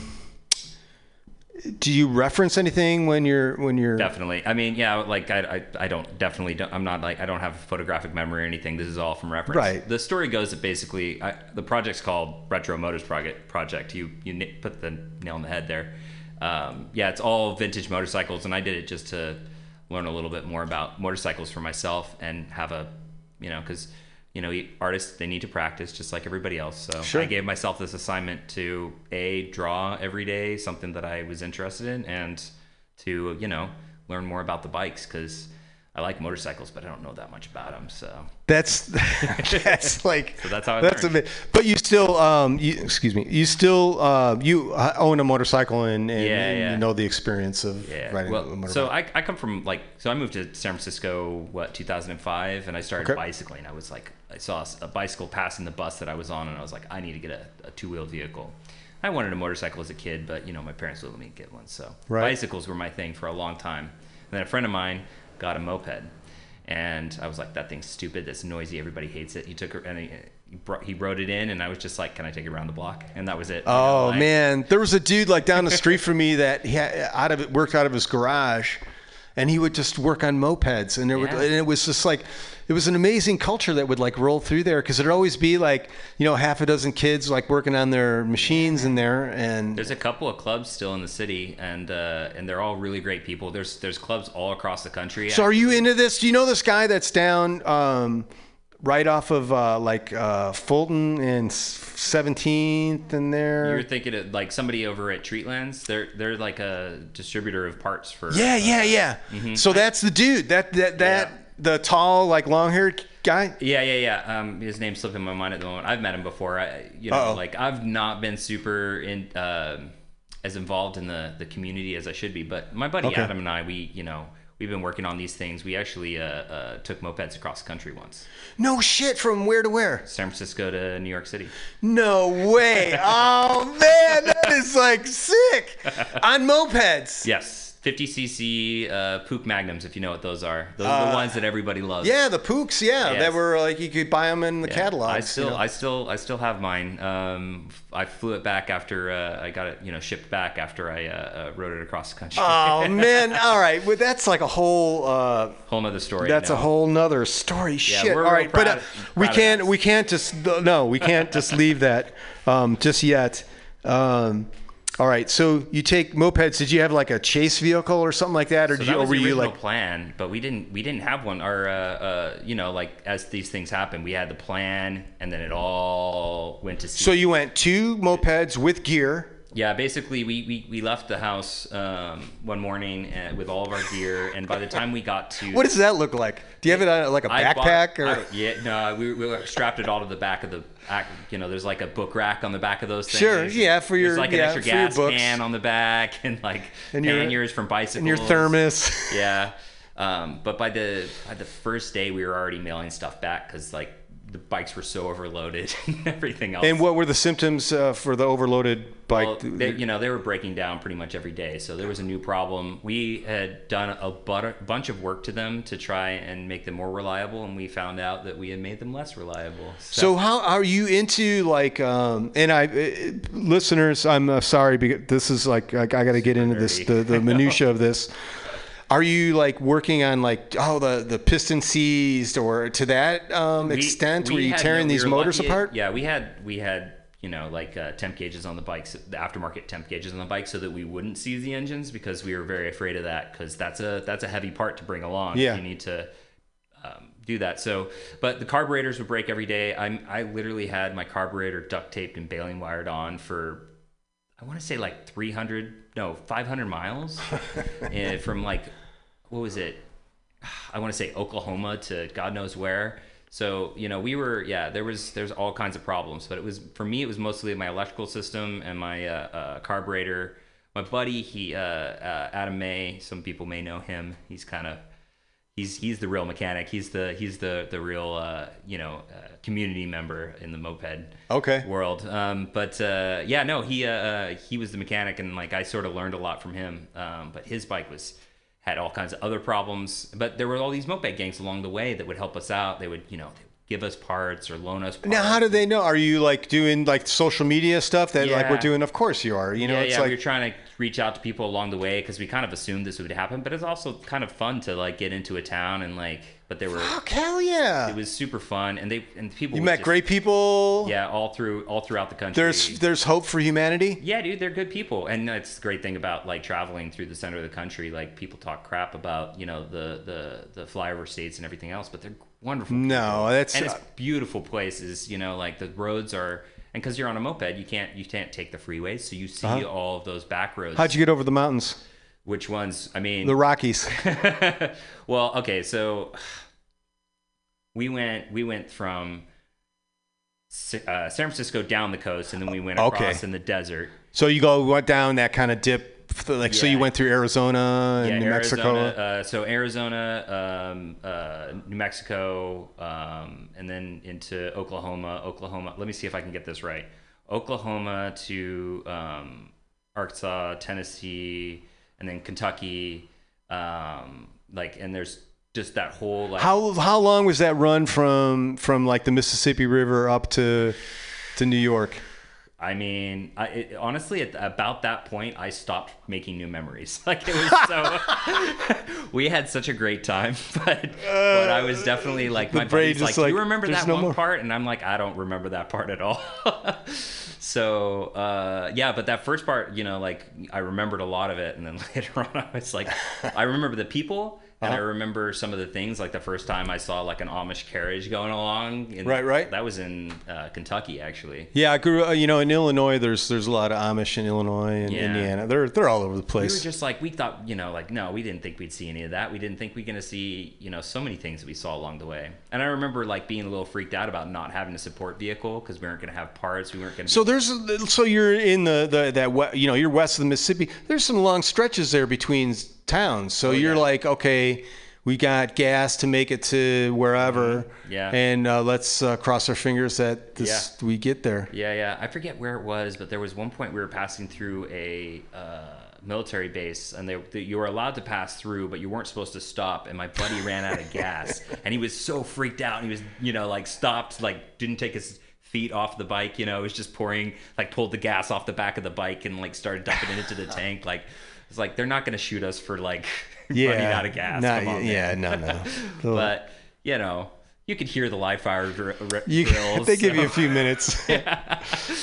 Speaker 2: do you reference anything when you're when you're
Speaker 9: Definitely. I mean, yeah, like I, I, I don't definitely don't, I'm not like I don't have photographic memory or anything. This is all from reference.
Speaker 2: Right.
Speaker 9: The story goes that basically I, the project's called Retro Motors Project. Project. You you put the nail on the head there. Um, yeah, it's all vintage motorcycles, and I did it just to learn a little bit more about motorcycles for myself and have a, you know, because you know artists they need to practice just like everybody else. So
Speaker 2: Sure.
Speaker 9: I gave myself this assignment to a draw every day something that I was interested in and to you know learn more about the bikes because I like motorcycles but I don't know that much about them. So
Speaker 2: That's <laughs> that's <laughs> like
Speaker 9: So that's how I
Speaker 2: that's
Speaker 9: learned.
Speaker 2: a bit. But you still um you, excuse me you still uh, you uh, own a motorcycle and, and,
Speaker 9: Yeah,
Speaker 2: and
Speaker 9: yeah.
Speaker 2: you know the experience of
Speaker 9: yeah.
Speaker 2: riding a
Speaker 9: Well,
Speaker 2: motorbike.
Speaker 9: so I, I come from like so I moved to San Francisco what 2005 and I started
Speaker 2: Okay.
Speaker 9: bicycling. I was like I saw a bicycle passing the bus that I was on and I was like I need to get a, a two wheel vehicle. I wanted a motorcycle as a kid, but you know my parents wouldn't let me get one. So
Speaker 2: Right.
Speaker 9: bicycles were my thing for a long time. And then a friend of mine got a moped, and I was like, "That thing's stupid. That's noisy. Everybody hates it." He took her and he, he, brought, he wrote it in, and I was just like, "Can I take it around the block?" And that was it.
Speaker 2: Oh
Speaker 9: like-
Speaker 2: man, there was a dude like down the street from me that he had, out of it worked out of his garage, and he would just work on mopeds, and there would,
Speaker 9: Yeah.
Speaker 2: and it was just like, it was an amazing culture that would like roll through there because there'd always be like you know half a dozen kids like working on their machines in there, and
Speaker 9: There's a couple of clubs still in the city, and uh, and they're all really great people. There's there's clubs all across the country.
Speaker 2: So are you into this? Do you know this guy that's down um, right off of uh, like uh, Fulton and Seventeenth and there?
Speaker 9: You're thinking of like somebody over at Treatlands. They're they're like a distributor of parts for.
Speaker 2: yeah, yeah, yeah.
Speaker 9: Mhm.
Speaker 2: So that's the dude. That that that the tall like long haired guy.
Speaker 9: Yeah, yeah, yeah. Um, his name's slipping my mind at the moment. I've met him before. I, you know,
Speaker 2: Uh-oh.
Speaker 9: like I've not been super in, um as involved in the the community as I should be. But my buddy
Speaker 2: Okay.
Speaker 9: Adam and I, we you know we've been working on these things. We actually uh, uh, took mopeds across the country once,
Speaker 2: No shit. From where to where?
Speaker 9: San Francisco to New York City.
Speaker 2: No way. <laughs> oh man, that is like sick. <laughs> On mopeds.
Speaker 9: Yes, 50cc uh, Puch Magnums, if you know what those are. Those are the ones that everybody loves.
Speaker 2: Uh, Yeah, the Puchs. Yeah,
Speaker 9: Yes.
Speaker 2: that were like you could buy them in the
Speaker 9: Yeah,
Speaker 2: catalog.
Speaker 9: I still, I still, I still have mine. Um, I flew it back after uh, I got it, you know, shipped back after I uh, uh, rode it across the country.
Speaker 2: Oh <laughs> man! All right, well that's like a whole. Uh,
Speaker 9: Whole nother story.
Speaker 2: that's
Speaker 9: you
Speaker 2: a whole nother story. Shit.
Speaker 9: we're
Speaker 2: All
Speaker 9: real
Speaker 2: but uh, we can't. We can't just no. We can't just leave that um, just yet. Um, all right. So you take mopeds. Did you have like a chase vehicle or something like that, or
Speaker 9: So
Speaker 2: did
Speaker 9: that
Speaker 2: you? Or were
Speaker 9: the
Speaker 2: you like?
Speaker 9: plan, but we didn't we didn't have one. Our uh, uh, you know like as these things happen, we had the plan, and then it all went to seed.
Speaker 2: So you went two mopeds with gear.
Speaker 9: Yeah, basically, we, we, we left the house um, one morning uh, with all of our gear, and by the time we got to
Speaker 2: What does that look like? Do you have it on like a
Speaker 9: I bought-
Speaker 2: backpack or?
Speaker 9: I- yeah, no, we, we strapped it all to the back of the, you know, there's like a book rack on the back of those things.
Speaker 2: Sure, yeah, for your-
Speaker 9: There's like
Speaker 2: yeah,
Speaker 9: extra gas
Speaker 2: books.
Speaker 9: can on the back, <laughs> and like
Speaker 2: And your-
Speaker 9: panniers from bicycles.
Speaker 2: and your thermos. <laughs>
Speaker 9: Yeah, um, but by the by the first day, we were already mailing stuff back because like the bikes were so overloaded <laughs> and everything else.
Speaker 2: And what were the symptoms uh, for the overloaded bike?
Speaker 9: Well, they, you know, they were breaking down pretty much every day. So there was a new problem. We had done a bu- bunch of work to them to try and make them more reliable, and we found out that we had made them less reliable.
Speaker 2: So how are you into like um and I uh, listeners I'm uh, sorry because this is like I, I got to get into this the, the <laughs> minutia of this. Are you like working on like oh the the piston seized or to that um,
Speaker 9: We-
Speaker 2: extent
Speaker 9: we
Speaker 2: were you tearing
Speaker 9: no- we
Speaker 2: these motors
Speaker 9: lucky-
Speaker 2: apart?
Speaker 9: Yeah, we had we had you know like uh, temp gauges on the bikes, the aftermarket temp gauges on the bike, so that we wouldn't seize the engines because we were very afraid of that because that's a that's a heavy part to bring along.
Speaker 2: Yeah.
Speaker 9: you need to um, do that. So, but the carburetors would break every day. I I literally had my carburetor duct taped and baling wired on for I want to say like 300 no 500 miles <laughs> and from like what was it <sighs> I want to say Oklahoma to God knows where. So you know we were yeah there was there's all kinds of problems, but it was for me it was mostly my electrical system and my uh, uh, carburetor. My buddy he uh, uh, Adam May, some people may know him. He's kind of he's he's the real mechanic. He's the he's the the real uh, you know uh, community member in the moped
Speaker 2: Okay.
Speaker 9: world. Um, but uh, yeah, no, he uh, uh, he was the mechanic, and like I sort of learned a lot from him. Um, but his bike was had all kinds of other problems. But there were all these moped gangs along the way that would help us out. They would you know give us parts or loan us. Parts.
Speaker 2: Now how do they know? Are you like doing like social media stuff that like we're doing? Of course you are. You know
Speaker 9: yeah,
Speaker 2: it's
Speaker 9: yeah,
Speaker 2: like
Speaker 9: were trying to reach out to people along the way because we kind of assumed this would happen. But it's also kind of fun to like get into a town and like. But they were.
Speaker 2: fuck hell yeah.
Speaker 9: It was super fun, and they and people.
Speaker 2: you met
Speaker 9: just-
Speaker 2: great people.
Speaker 9: Yeah, all through all throughout the country.
Speaker 2: There's there's hope for humanity.
Speaker 9: Yeah, dude, they're good people, and that's the great thing about like traveling through the center of the country. Like people talk crap about you know the the the flyover states and everything else, but they're wonderful.
Speaker 2: No, that's
Speaker 9: and it's beautiful places. You know, like the roads are, and because you're on a moped, you can't you can't take the freeways, so you see
Speaker 2: Uh-huh.
Speaker 9: all of those back roads.
Speaker 2: How'd you get over the mountains?
Speaker 9: Which ones? I mean,
Speaker 2: The Rockies. <laughs>
Speaker 9: well, okay, so we went we went from uh, San Francisco down the coast, and then we went across
Speaker 2: Okay.
Speaker 9: in the desert.
Speaker 2: So you go went down that kind of dip, like so you went through Arizona and
Speaker 9: yeah,
Speaker 2: New Mexico.
Speaker 9: Arizona, uh, so Arizona, um, uh, New Mexico, um, and then into Oklahoma. Oklahoma. Let me see if I can get this right. Oklahoma to um, Arkansas, Tennessee, and then Kentucky. Um, like, and there's just that whole like.
Speaker 2: How how long was that run from from like the Mississippi River up to to New York?
Speaker 9: I mean, I, it, honestly, at about that point, I stopped making new memories. <laughs> Like it was so. <laughs> we had such a great time, <laughs> but but I was definitely like my
Speaker 2: brain
Speaker 9: like,
Speaker 2: like,
Speaker 9: you remember that
Speaker 2: no
Speaker 9: one
Speaker 2: more."
Speaker 9: part, and I'm like, I don't remember that part at all. so uh, yeah, but that first part, you know, like I remembered a lot of it, and then later on, I was like, I remember the people. And I
Speaker 2: Uh-huh.
Speaker 9: remember some of the things, like the first time I saw like an Amish carriage going along. In,
Speaker 2: Right, right.
Speaker 9: That was in uh, Kentucky, actually.
Speaker 2: Yeah, I grew. Uh, you know, in Illinois, there's there's a lot of Amish in Illinois and
Speaker 9: Yeah.
Speaker 2: Indiana. They're they're all over the place.
Speaker 9: We were just like, we thought, you know, like, no, we didn't think we'd see any of that. We didn't think we were going to see, you know, so many things that we saw along the way. And I remember like being a little freaked out about not having a support vehicle because we weren't going to have parts. We weren't going to.
Speaker 2: So there's so you're in the the that you know you're west of the Mississippi. There's some long stretches there between towns. So you're
Speaker 9: Oh, yeah.
Speaker 2: like, okay, we got gas to make it to wherever.
Speaker 9: Yeah.
Speaker 2: And uh, let's uh, cross our fingers that this we get there.
Speaker 9: Yeah, yeah. I forget where it was, but there was one point we were passing through a uh, military base, and they, they, you were allowed to pass through, but you weren't supposed to stop. And my buddy ran out of gas, <laughs> and he was so freaked out. And he was, you know, like stopped, like didn't take his feet off the bike. You know, it was just pouring, like pulled the gas off the back of the bike and like started dumping it into the <laughs> tank. Like it's like they're not going to shoot us for like <laughs>
Speaker 2: Yeah.
Speaker 9: running out of gas. On,
Speaker 2: yeah, no, no. <laughs>
Speaker 9: but you know. You could hear the live fire dr- r- <laughs>
Speaker 2: You,
Speaker 9: drills.
Speaker 2: they give you a few minutes.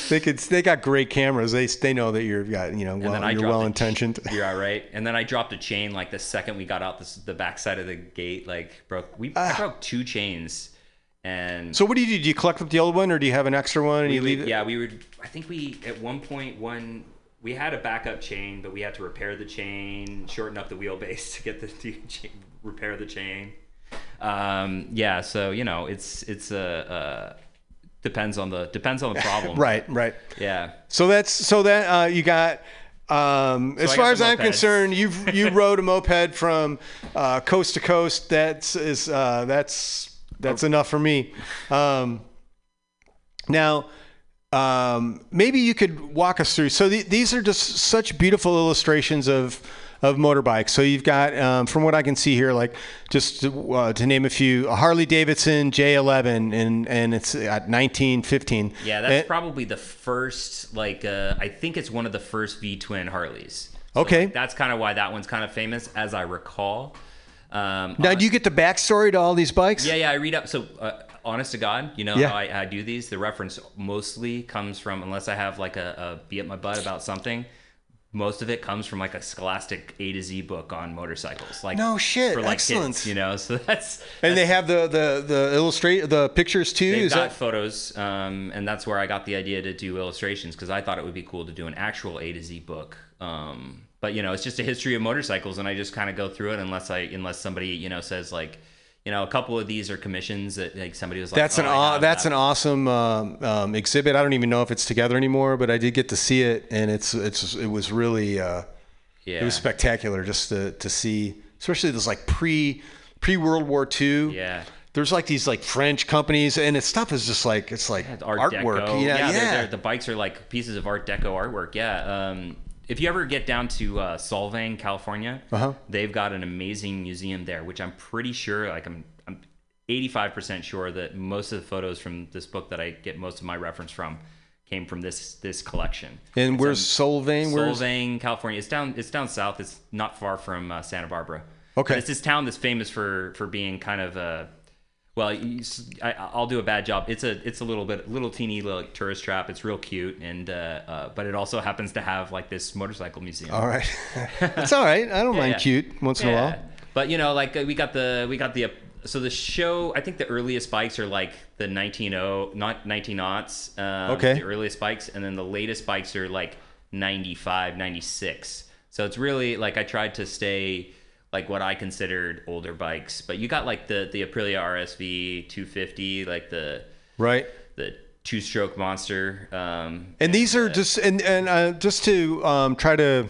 Speaker 2: they could. They got great cameras. They they know that you're got you know well, you're well intentioned.
Speaker 9: You're all right. And then I dropped a chain like the second we got out this, the backside of the gate. Like broke. We I broke two chains. And
Speaker 2: Ah. So what do you do? Do you collect up the old one, or do you have an extra one and you
Speaker 9: would-
Speaker 2: leave it?
Speaker 9: yeah, we would. I think we at one point one we had a backup chain, but we had to repair the chain, shorten up the wheelbase <laughs> to get the to chain, repair the chain. Um, yeah, so you know, it's it's a uh, depends on the depends on the problem. <laughs>
Speaker 2: Right, right.
Speaker 9: Yeah.
Speaker 2: So that's so that uh, you got. Um, as
Speaker 9: I
Speaker 2: far as I'm concerned, you've <laughs> you rode a moped from uh, coast to coast. That's is uh, that's that's enough for me. Um, now, um, maybe you could walk us through. So the, these are just such beautiful illustrations of of motorbikes. So you've got, um, from what I can see here, like just to, uh, to name a few, a Harley Davidson J11, and and it's at 1915.
Speaker 9: Yeah, that's
Speaker 2: And-
Speaker 9: probably the first. Like, uh, I think it's one of the first V twin Harleys. So,
Speaker 2: Okay.
Speaker 9: like, that's kind of why that one's kind of famous, as I recall. Um,
Speaker 2: Now,
Speaker 9: uh,
Speaker 2: do you get the backstory to all these bikes?
Speaker 9: yeah, yeah, I read up. So, uh, honest to God, you know
Speaker 2: Yeah.
Speaker 9: how I, I do these. The reference mostly comes from, unless I have like a, a be at my butt about something. Most of it comes from like a Scholastic A to Z book on motorcycles. Like
Speaker 2: No shit,
Speaker 9: for like
Speaker 2: excellent.
Speaker 9: kids, you know. So that's
Speaker 2: And they have the the the illustrate the pictures too.
Speaker 9: They've
Speaker 2: Is
Speaker 9: got
Speaker 2: that
Speaker 9: photos, um, and that's where I got the idea to do illustrations because I thought it would be cool to do an actual A to Z book. Um, but you know, it's just a history of motorcycles, and I just kind of go through it unless I unless somebody you know says like, you know, a couple of these are commissions that like somebody was like,
Speaker 2: that's
Speaker 9: oh,
Speaker 2: an aw- that's
Speaker 9: that.
Speaker 2: an awesome um, um, exhibit. I don't even know if it's together anymore, but I did get to see it, and it's it's it was really uh,
Speaker 9: yeah.
Speaker 2: it was spectacular just to to see, especially this like pre pre World War II.
Speaker 9: Yeah.
Speaker 2: There's like these like French companies, and its stuff is just like it's like
Speaker 9: It's Art
Speaker 2: artwork.
Speaker 9: Deco.
Speaker 2: Yeah, yeah.
Speaker 9: they're- they're- the bikes are like pieces of Art Deco artwork. Yeah. Um, if you ever get down to uh, Solvang, California,
Speaker 2: Uh-huh.
Speaker 9: they've got an amazing museum there, which I'm pretty sure, like I'm, I'm 85% sure that most of the photos from this book that I get most of my reference from came from this this collection.
Speaker 2: and
Speaker 9: It's
Speaker 2: where's Solvang? Where's
Speaker 9: Solvang, California. It's down. It's down south. It's not far from uh, Santa Barbara.
Speaker 2: Okay.
Speaker 9: But it's this town that's famous for for being kind of a. Well, you I, I'll do a bad job. It's a it's a little bit little teeny little tourist trap. It's real cute, and uh, uh, but it also happens to have like this motorcycle museum.
Speaker 2: all right. <laughs> it's all right. I don't
Speaker 9: Yeah,
Speaker 2: mind
Speaker 9: yeah.
Speaker 2: cute once in a while.
Speaker 9: But you know, like uh, we got the we got the so the show. I think the earliest bikes are like the 190 not 19 aughts. Um,
Speaker 2: Okay.
Speaker 9: The earliest bikes, and then the latest bikes are like 95, 96. So it's really like I tried to stay like what I considered older bikes. But you got like the the Aprilia RSV 250, like the
Speaker 2: Right.
Speaker 9: the two stroke monster. Um,
Speaker 2: And these are just and and uh, just to um, try to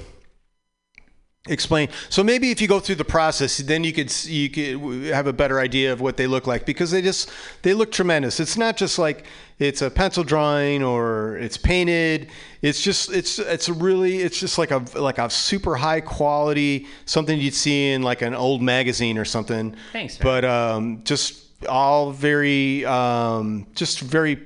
Speaker 2: explain. So maybe if you go through the process, then you could you could have a better idea of what they look like because they just they look tremendous. It's not just like it's a pencil drawing or it's painted. It's just it's it's really it's just like a like a super high quality something you'd see in like an old magazine or something.
Speaker 9: Thanks, man.
Speaker 2: But um, just all very um, just very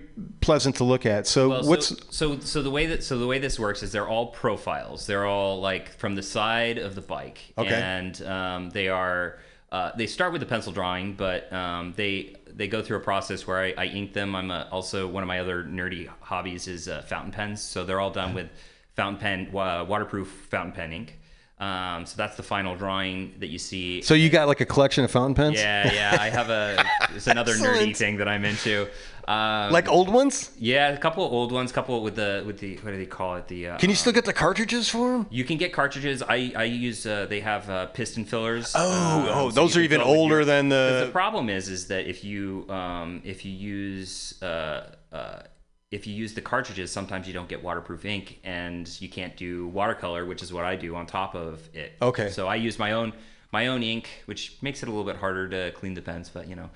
Speaker 2: pleasant to look at. So
Speaker 9: Well,
Speaker 2: what's
Speaker 9: so, so so the way that so the way this works is they're all profiles. They're all like from the side of the bike,
Speaker 2: Okay.
Speaker 9: and um, they are uh, they start with the pencil drawing, but um, they they go through a process where I, I ink them. I'm a, also one of my other nerdy hobbies is uh, fountain pens. So they're all done with fountain pen uh, waterproof fountain pen ink. Um, so that's the final drawing that you see.
Speaker 2: So you got like a collection of fountain pens?
Speaker 9: yeah, yeah. I have a. It's another nerdy thing that I'm into. Um,
Speaker 2: Like old ones?
Speaker 9: Yeah, a couple of old ones, couple with the with the what do they call it? The uh,
Speaker 2: Can you still get the cartridges for them?
Speaker 9: You can get cartridges. I I use. Uh, they have uh, piston fillers.
Speaker 2: Oh,
Speaker 9: um,
Speaker 2: oh,
Speaker 9: so
Speaker 2: those are even older
Speaker 9: your-
Speaker 2: than the-
Speaker 9: The problem is, is that if you um if you use uh uh if you use the cartridges, sometimes you don't get waterproof ink, and you can't do watercolor, which is what I do on top of it.
Speaker 2: Okay.
Speaker 9: So I use my own my own ink, which makes it a little bit harder to clean the pens, but you know.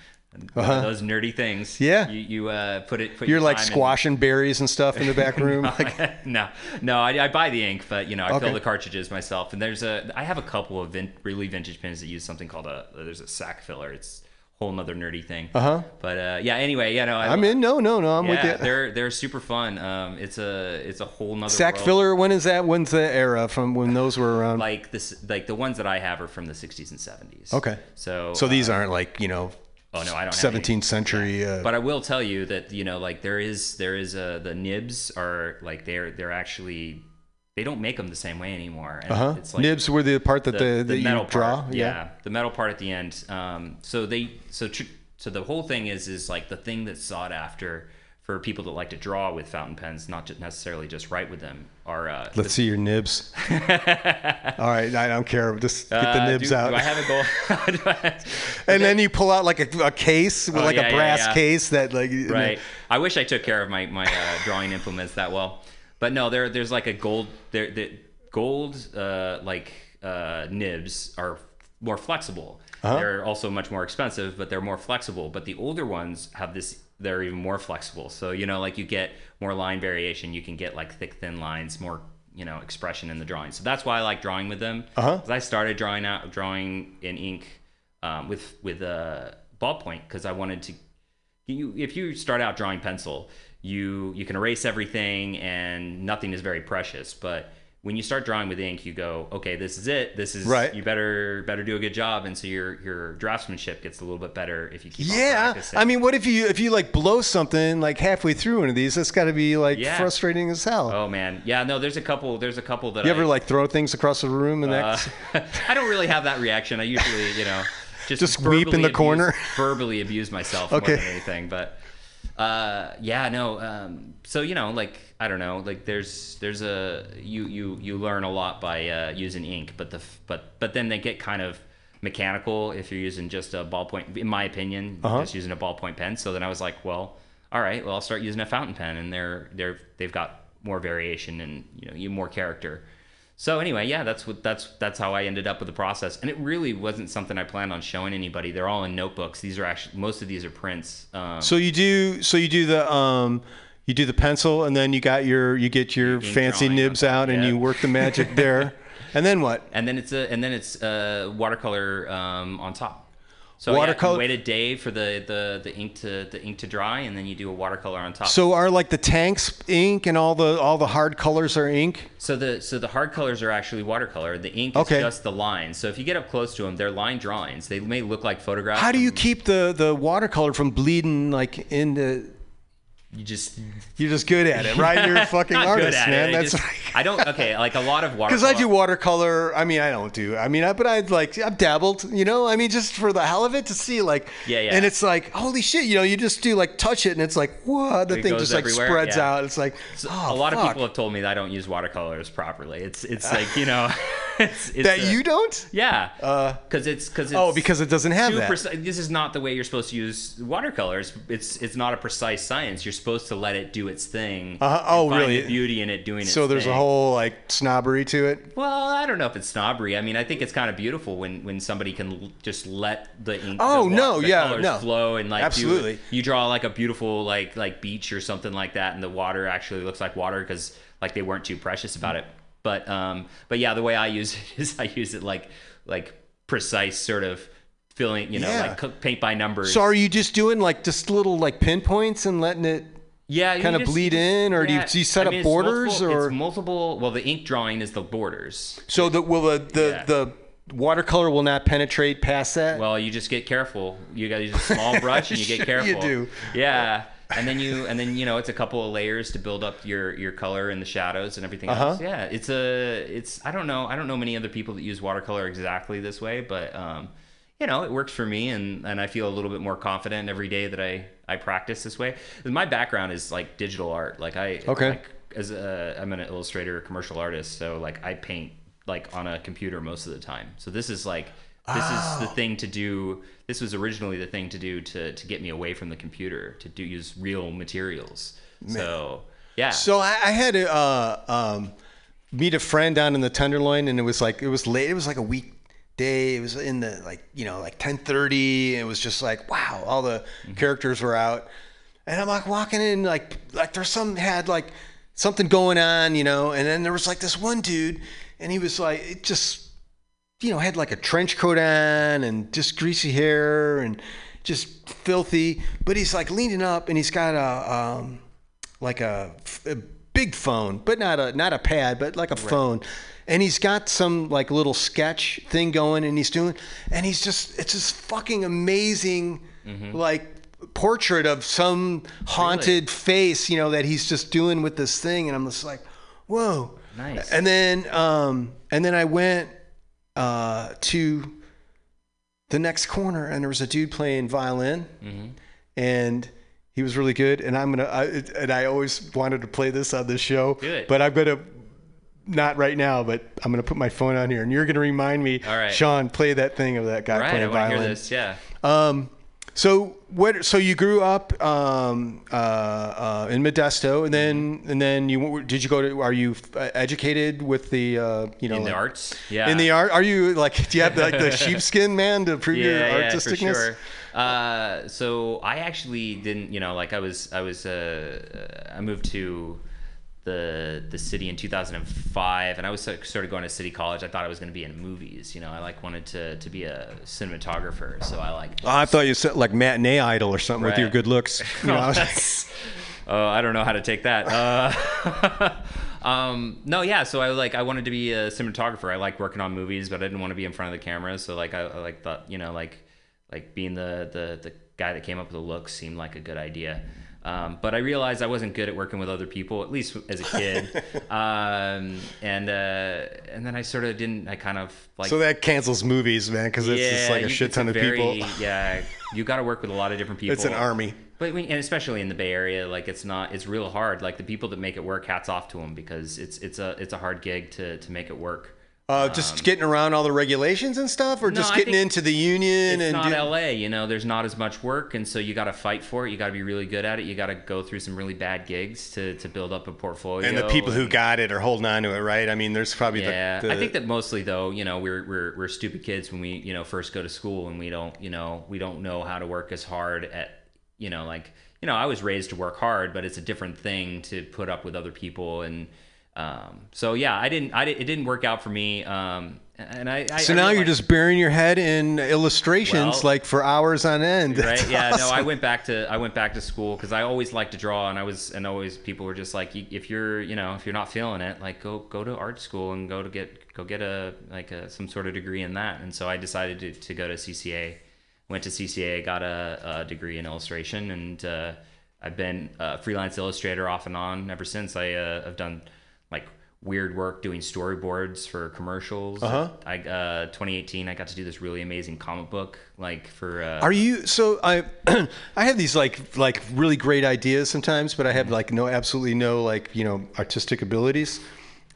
Speaker 2: Uh-huh.
Speaker 9: Those nerdy things.
Speaker 2: Yeah.
Speaker 9: You, you uh, put it. Put
Speaker 2: You're
Speaker 9: your
Speaker 2: like
Speaker 9: time in-
Speaker 2: squashing berries and stuff in the back <laughs> room. like, <laughs>
Speaker 9: no, no, I, I buy the ink, but you know, I
Speaker 2: Okay.
Speaker 9: fill the cartridges myself. And there's a, I have a couple of vin- really vintage pens that use something called a, there's a sack filler. It's a whole nother nerdy thing.
Speaker 2: Uh-huh.
Speaker 9: But uh, yeah, anyway, yeah, no, I,
Speaker 2: I'm in. No, no, no. I'm
Speaker 9: yeah,
Speaker 2: with you.
Speaker 9: they're they're super fun. Um, it's a it's a whole nother
Speaker 2: Sack
Speaker 9: world.
Speaker 2: filler. When is that? When's the era from when those were around?
Speaker 9: Like this, like the ones that I have are from the 60s and 70s.
Speaker 2: okay.
Speaker 9: So
Speaker 2: so these
Speaker 9: uh,
Speaker 2: aren't like you know.
Speaker 9: Oh no, I don't.
Speaker 2: 17th century. Uh,
Speaker 9: But I will tell you that you know, like there is there is a the nibs are like they're they're actually they don't make them the same way anymore. And
Speaker 2: uh-huh.
Speaker 9: Like
Speaker 2: Nibs were the part that the, that you
Speaker 9: metal
Speaker 2: draw.
Speaker 9: Part, yeah. the metal part at the end. Um, so they so tr- so the whole thing is is like the thing that's sought after for people that like to draw with fountain pens, not just necessarily just write with them, are uh,
Speaker 2: Let's see your nibs. <laughs> All right, I don't care. Just get the
Speaker 9: uh,
Speaker 2: nibs
Speaker 9: do,
Speaker 2: out.
Speaker 9: Do I have a goal? <laughs> <laughs>
Speaker 2: And then you pull out like a, a case with
Speaker 9: Oh,
Speaker 2: like
Speaker 9: yeah,
Speaker 2: a brass
Speaker 9: yeah.
Speaker 2: case that like you know-
Speaker 9: right. I wish I took care of my my uh, drawing implements that well, but no, there there's like a gold there the gold uh, like uh, nibs are more flexible.
Speaker 2: Uh-huh.
Speaker 9: They're also much more expensive, but they're more flexible. But the older ones have this. They're even more flexible. So you know, like you get more line variation. You can get like thick, thin lines, more you know expression in the drawing. So that's why I like drawing with them.
Speaker 2: Uh-huh.
Speaker 9: 'Cause I started drawing out drawing in ink um, with with a ballpoint because I wanted to you if you start out drawing pencil you you can erase everything and nothing is very precious but when you start drawing with ink you go okay this is it this is
Speaker 2: Right.
Speaker 9: you better better do a good job and so your your draftsmanship gets a little bit better if you keep
Speaker 2: Yeah. I mean, what if you if you like blow something like halfway through one of these? That's got to be like
Speaker 9: Yeah.
Speaker 2: frustrating as hell.
Speaker 9: oh man yeah no there's a couple there's a couple that
Speaker 2: you
Speaker 9: I,
Speaker 2: ever like throw things across the room and
Speaker 9: Uh,
Speaker 2: that? <laughs>
Speaker 9: I don't really have that reaction. I usually, you know, <laughs> just,
Speaker 2: Just weep in the
Speaker 9: abuse-
Speaker 2: corner? <laughs>
Speaker 9: verbally abuse myself
Speaker 2: Okay.
Speaker 9: more than anything. But uh, yeah, no. Um, so you know, like I don't know, like there's there's a you you you learn a lot by uh, using ink, but the but but then they get kind of mechanical if you're using just a ballpoint. In my opinion,
Speaker 2: Uh-huh.
Speaker 9: just using a ballpoint pen. So then I was like, well, all right, well I'll start using a fountain pen, and they're they're they've got more variation and you know you more character. So anyway, yeah, that's what that's that's how I ended up with the process, and it really wasn't something I planned on showing anybody. They're all in notebooks. These are actually most of these are prints. Um,
Speaker 2: So you do so you do the um you do the pencil and then you got your you get your fancy nibs out and
Speaker 9: yeah.
Speaker 2: you work the magic <laughs> there. and then what?
Speaker 9: and then it's a and then it's uh, watercolor um, on top. So
Speaker 2: Watercolor-
Speaker 9: Yeah, you wait a day for the, the, the ink to the ink to dry, and then you do a watercolor on top.
Speaker 2: So are like the tanks ink and all the all the hard colors are ink?
Speaker 9: So the so the hard colors are actually watercolor. The ink
Speaker 2: Okay.
Speaker 9: is just the lines. So if you get up close to them, they're line drawings. They may look like photographs.
Speaker 2: How do you keep the the watercolor from bleeding like into
Speaker 9: You just
Speaker 2: You're just good at it, right? You're a <laughs> fucking artist, man.
Speaker 9: it. I
Speaker 2: That's
Speaker 9: just- I don't. Okay, like a lot of <laughs> water
Speaker 2: because I do watercolor. I mean, I don't do. I mean, I, but I like I've dabbled. You know, I mean, just for the hell of it to see like.
Speaker 9: Yeah, yeah.
Speaker 2: And it's like holy shit. You know, you just do like touch it, and it's like what the
Speaker 9: It
Speaker 2: thing just like spreads
Speaker 9: yeah.
Speaker 2: out. It's like oh,
Speaker 9: a lot of people have told me that I don't use watercolors properly. It's it's like you know, <laughs> it's, it's
Speaker 2: that
Speaker 9: a-
Speaker 2: you don't.
Speaker 9: Yeah.
Speaker 2: Uh,
Speaker 9: Because it's because
Speaker 2: oh, because it doesn't have that.
Speaker 9: preci- this is not the way you're supposed to use watercolors. It's it's not a precise science. You're supposed to let it do its thing.
Speaker 2: Uh-huh. Oh,
Speaker 9: find
Speaker 2: really?
Speaker 9: The beauty in it doing its
Speaker 2: so there's
Speaker 9: thing.
Speaker 2: a whole like snobbery to it.
Speaker 9: Well, I don't know if it's snobbery. I mean, I think it's kind of beautiful when when somebody can l- just let the ink.
Speaker 2: Oh,
Speaker 9: the
Speaker 2: no,
Speaker 9: the
Speaker 2: yeah,
Speaker 9: colors
Speaker 2: no.
Speaker 9: flow and like do-
Speaker 2: Absolutely.
Speaker 9: you draw like a beautiful like like beach or something like that, and the water actually looks like water because like they weren't too precious about it. But um, but yeah, the way I use it <laughs> is I use it like like precise sort of filling, you know,
Speaker 2: Yeah.
Speaker 9: like paint by numbers.
Speaker 2: So are you just doing like just little like pinpoints and letting it?
Speaker 9: yeah,
Speaker 2: kind of
Speaker 9: just-
Speaker 2: bleed in, or do you- do you set
Speaker 9: I
Speaker 2: up
Speaker 9: mean, it's
Speaker 2: borders,
Speaker 9: multiple-
Speaker 2: or-
Speaker 9: it's multiple? Well, the ink drawing is the borders.
Speaker 2: So the will the the,
Speaker 9: Yeah.
Speaker 2: the watercolor will not penetrate past that.
Speaker 9: Well, you just get careful. You got to use a small brush and you <laughs> get careful.
Speaker 2: you do.
Speaker 9: Yeah. And then you and then you know it's a couple of layers to build up your your color and the shadows and everything
Speaker 2: Uh-huh.
Speaker 9: else. Yeah, it's a it's I don't know I don't know many other people that use watercolor exactly this way, but um, you know it works for me and and I feel a little bit more confident every day that I I practice this way. My background is like digital art. Like I
Speaker 2: Okay.
Speaker 9: like, as a I'm an illustrator, commercial artist, so like I paint like on a computer most of the time. So this is like this is the thing to do. This was originally the thing to do to to get me away from the computer to do use real materials. So yeah.
Speaker 2: So I, I had to uh, um, meet a friend down in the Tenderloin, and it was like it was late. It was like a weekday. It was in the like you know like ten thirty. It was just like wow, all the characters were out, and I'm like walking in like like there's some had like something going on, you know, and then there was like this one dude, and he was like it just you know, had like a trench coat on and just greasy hair and just filthy. But he's like leaning up and he's got a um, like a, a big phone, but not a not a pad, but like a phone. And he's got some like little sketch thing going, and he's doing, and he's just it's this fucking amazing like portrait of some haunted face, you know, that he's just doing with this thing, and I'm just like, whoa.
Speaker 9: Nice.
Speaker 2: And then um, and then I went uh, to the next corner, and there was a dude playing violin,
Speaker 9: Mm-hmm.
Speaker 2: and he was really good. And I'm gonna, I, and I always wanted to play this on this show, but I'm gonna not right now. But I'm gonna put my phone on here, and you're gonna remind me,
Speaker 9: All right.
Speaker 2: Sean, play that thing of that guy
Speaker 9: right.
Speaker 2: Playing
Speaker 9: to
Speaker 2: violin.
Speaker 9: hear this. Yeah.
Speaker 2: Um, so what? So you grew up um, uh, uh, in Modesto, and then and then you did you go to? Are you educated with the uh, you know
Speaker 9: In the
Speaker 2: like-
Speaker 9: arts. Yeah.
Speaker 2: in the art? Are you like? Do you have like the <laughs> sheepskin man to prove your artisticness?
Speaker 9: yeah, for sure. Uh, so I actually didn't, you know, like I was, I was, uh, I moved to the the city in 2005, and I was sort of going to city college. I thought I was going to be in movies. You know, I like wanted to to be a cinematographer. So I like.
Speaker 2: Oh, I thought you said like matinee idol or something with your good looks. <laughs> You know, <laughs> I
Speaker 9: Oh, oh, I don't know how to take that. Uh, <laughs> um, no, yeah. So I like I wanted to be a cinematographer. I like working on movies, but I didn't want to be in front of the camera. So like I, I like thought you know like like being the the the guy that came up with the looks seemed like a good idea. Um, but I realized I wasn't good at working with other people, at least as a kid. <laughs> um, and uh, and then I sort of didn't. I kind of like
Speaker 2: so that cancels movies, man, because it's just like a
Speaker 9: you-
Speaker 2: shit ton of
Speaker 9: very-
Speaker 2: people. <laughs>
Speaker 9: Yeah, you got to work with a lot of different people.
Speaker 2: It's an army.
Speaker 9: But when, and especially in the Bay Area, like it's not, it's real hard. Like the people that make it work, hats off to them because it's it's a it's a hard gig to to make it work.
Speaker 2: Uh, just getting around all the regulations and stuff, or
Speaker 9: No,
Speaker 2: just getting into the union
Speaker 9: It's
Speaker 2: and
Speaker 9: not
Speaker 2: do-
Speaker 9: LA, you know. There's not as much work, and so you got to fight for it. You got to be really good at it. You got to go through some really bad gigs to to build up a portfolio.
Speaker 2: and the people who got it are holding on to it, right? I mean, there's probably
Speaker 9: yeah,
Speaker 2: the, the
Speaker 9: I think that mostly though, you know, we're we're we're stupid kids when we you know first go to school and we don't you know we don't know how to work as hard at you know like you know I was raised to work hard, but it's a different thing to put up with other people and um, so yeah, I didn't I didn't, it didn't work out for me. Um, and I, I
Speaker 2: So
Speaker 9: I
Speaker 2: now you're
Speaker 9: realized-
Speaker 2: just burying your head in illustrations
Speaker 9: Well-
Speaker 2: like for hours on end.
Speaker 9: right
Speaker 2: That's <laughs>
Speaker 9: yeah no i went back to i went back to school because i always liked to draw and i was and always people were just like if you're you know if you're not feeling it like go go to art school and go to get go get a like a some sort of degree in that and so i decided to, to go to cca went to cca got a, a degree in illustration and uh, i've been a freelance illustrator off and on ever since i uh, have done like weird work doing storyboards for commercials
Speaker 2: Uh-huh.
Speaker 9: i uh 2018 i got to do this really amazing comic book like for uh
Speaker 2: Are you so I <clears throat> I have these like like really great ideas sometimes, but I have like no absolutely no like, you know, artistic abilities.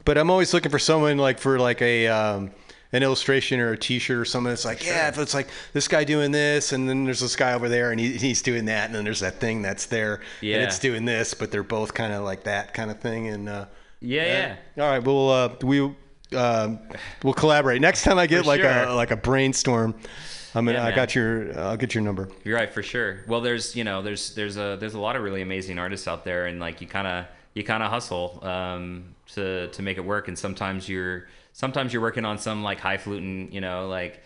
Speaker 2: But I'm always looking for someone like for like a um an illustration or a t-shirt or something that's like, yeah, if it's like this guy doing this and then there's this guy over there and he, he's doing that and then there's that thing that's there
Speaker 9: Yeah.
Speaker 2: and it's doing this, but they're both kind of like that kind of thing and uh
Speaker 9: Yeah, yeah.
Speaker 2: All right, we'll uh, we um, we'll collaborate next time I get
Speaker 9: For
Speaker 2: like
Speaker 9: sure.
Speaker 2: a like a brainstorm. I mean,
Speaker 9: Yeah,
Speaker 2: I
Speaker 9: man.
Speaker 2: got your I'll get your number.
Speaker 9: You're right for sure. Well, there's you know there's there's a there's a lot of really amazing artists out there, and like you kind of you kind of hustle um, to to make it work, and sometimes you're sometimes you're working on some like high highfalutin you know like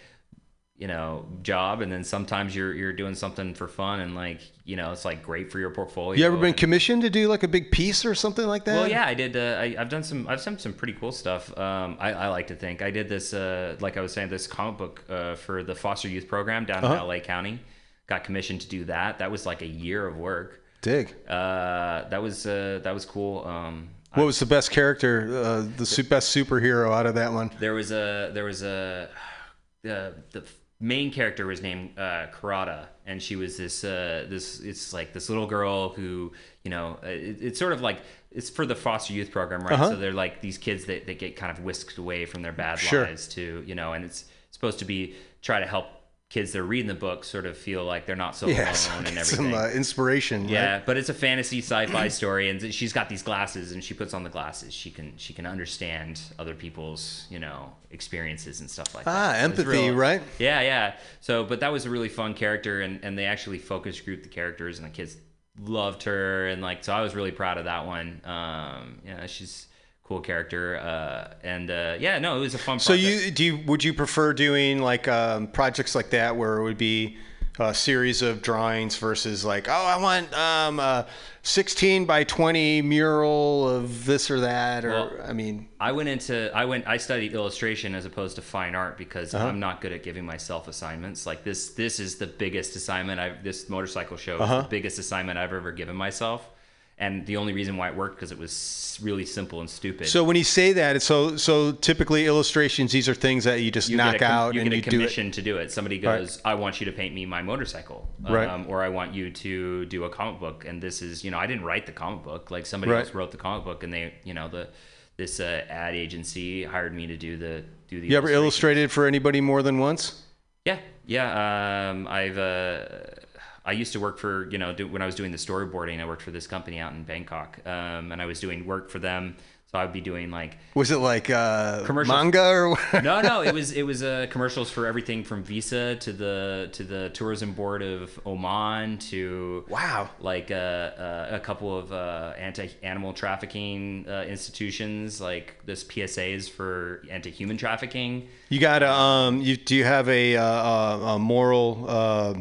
Speaker 9: you know job, and then sometimes you're you're doing something for fun, and like you know it's like great for your portfolio.
Speaker 2: You ever been
Speaker 9: and-
Speaker 2: commissioned to do like a big piece or something like that?
Speaker 9: Well, yeah, I did. Uh, I, I've done some. I've done some pretty cool stuff. Um, I, I like to think I did this. Uh, like I was saying, this comic book uh, for the foster youth program down
Speaker 2: Uh-huh.
Speaker 9: in LA County. Got commissioned to do that. That was like a year of work.
Speaker 2: Dig.
Speaker 9: Uh, that was uh, that was cool. Um,
Speaker 2: What was the best character, uh, the su- best superhero out of that one?
Speaker 9: there was a there was a <sighs> the the main character was named uh, Karada, and she was this uh, this it's like this little girl who you know uh, it, it's sort of like it's for the foster youth program, right?
Speaker 2: Uh-huh.
Speaker 9: So they're like these kids that, that get kind of whisked away from their bad
Speaker 2: Sure.
Speaker 9: lives to you know, and it's supposed to be try to help kids that are reading the book sort of feel like they're not so
Speaker 2: Yeah, so
Speaker 9: alone and everything.
Speaker 2: some uh, inspiration.
Speaker 9: Yeah,
Speaker 2: right?
Speaker 9: but it's a fantasy sci-fi story, and she's got these glasses, and she puts on the glasses. She can she can understand other people's you know experiences and stuff like
Speaker 2: Ah,
Speaker 9: that. It's
Speaker 2: empathy, right?
Speaker 9: Yeah, yeah. So, but that was a really fun character, and and they actually focus grouped the characters, and the kids loved her, and like so I was really proud of that one. Um, yeah, she's cool character, uh, and uh, yeah, no, it was a fun.
Speaker 2: So
Speaker 9: project.
Speaker 2: you do you would you prefer doing like um, projects like that where it would be a series of drawings versus like oh I want um, a 16 by 20 mural of this or that or
Speaker 9: Well,
Speaker 2: I mean
Speaker 9: I went into I went I studied illustration as opposed to fine art because
Speaker 2: Uh-huh.
Speaker 9: I'm not good at giving myself assignments. Like this this is the biggest assignment I've this motorcycle show
Speaker 2: Uh-huh.
Speaker 9: is the biggest assignment I've ever given myself. And the only reason why it worked because it was really simple and stupid.
Speaker 2: so when you say that it's so so typically illustrations these are things that you just
Speaker 9: you
Speaker 2: knock
Speaker 9: com-
Speaker 2: out
Speaker 9: you
Speaker 2: and
Speaker 9: get a
Speaker 2: you do it
Speaker 9: commission to do it. Somebody
Speaker 2: Right.
Speaker 9: goes, "I want you to paint me my motorcycle,"
Speaker 2: Right.
Speaker 9: um, or "I want you to do a comic book." And this is, you know, I didn't write the comic book. Like somebody
Speaker 2: Right.
Speaker 9: else wrote the comic book, and they, you know, the this uh, ad agency hired me to do the do the.
Speaker 2: you ever illustrated for anybody more than once
Speaker 9: Yeah, yeah. Um, I've uh, I used to work for you know do, when I was doing the storyboarding. I worked for this company out in Bangkok, um, and I was doing work for them. So I'd be doing like
Speaker 2: was it like uh,
Speaker 9: Commercials.
Speaker 2: manga or what? <laughs>
Speaker 9: no, no. It was it was uh, commercials for everything from Visa to the to the tourism board of Oman to
Speaker 2: wow
Speaker 9: like uh, uh, a couple of uh, anti-animal trafficking uh, institutions, like this PSAs for anti-human trafficking.
Speaker 2: You got um. You do you have a uh, a, a moral uh,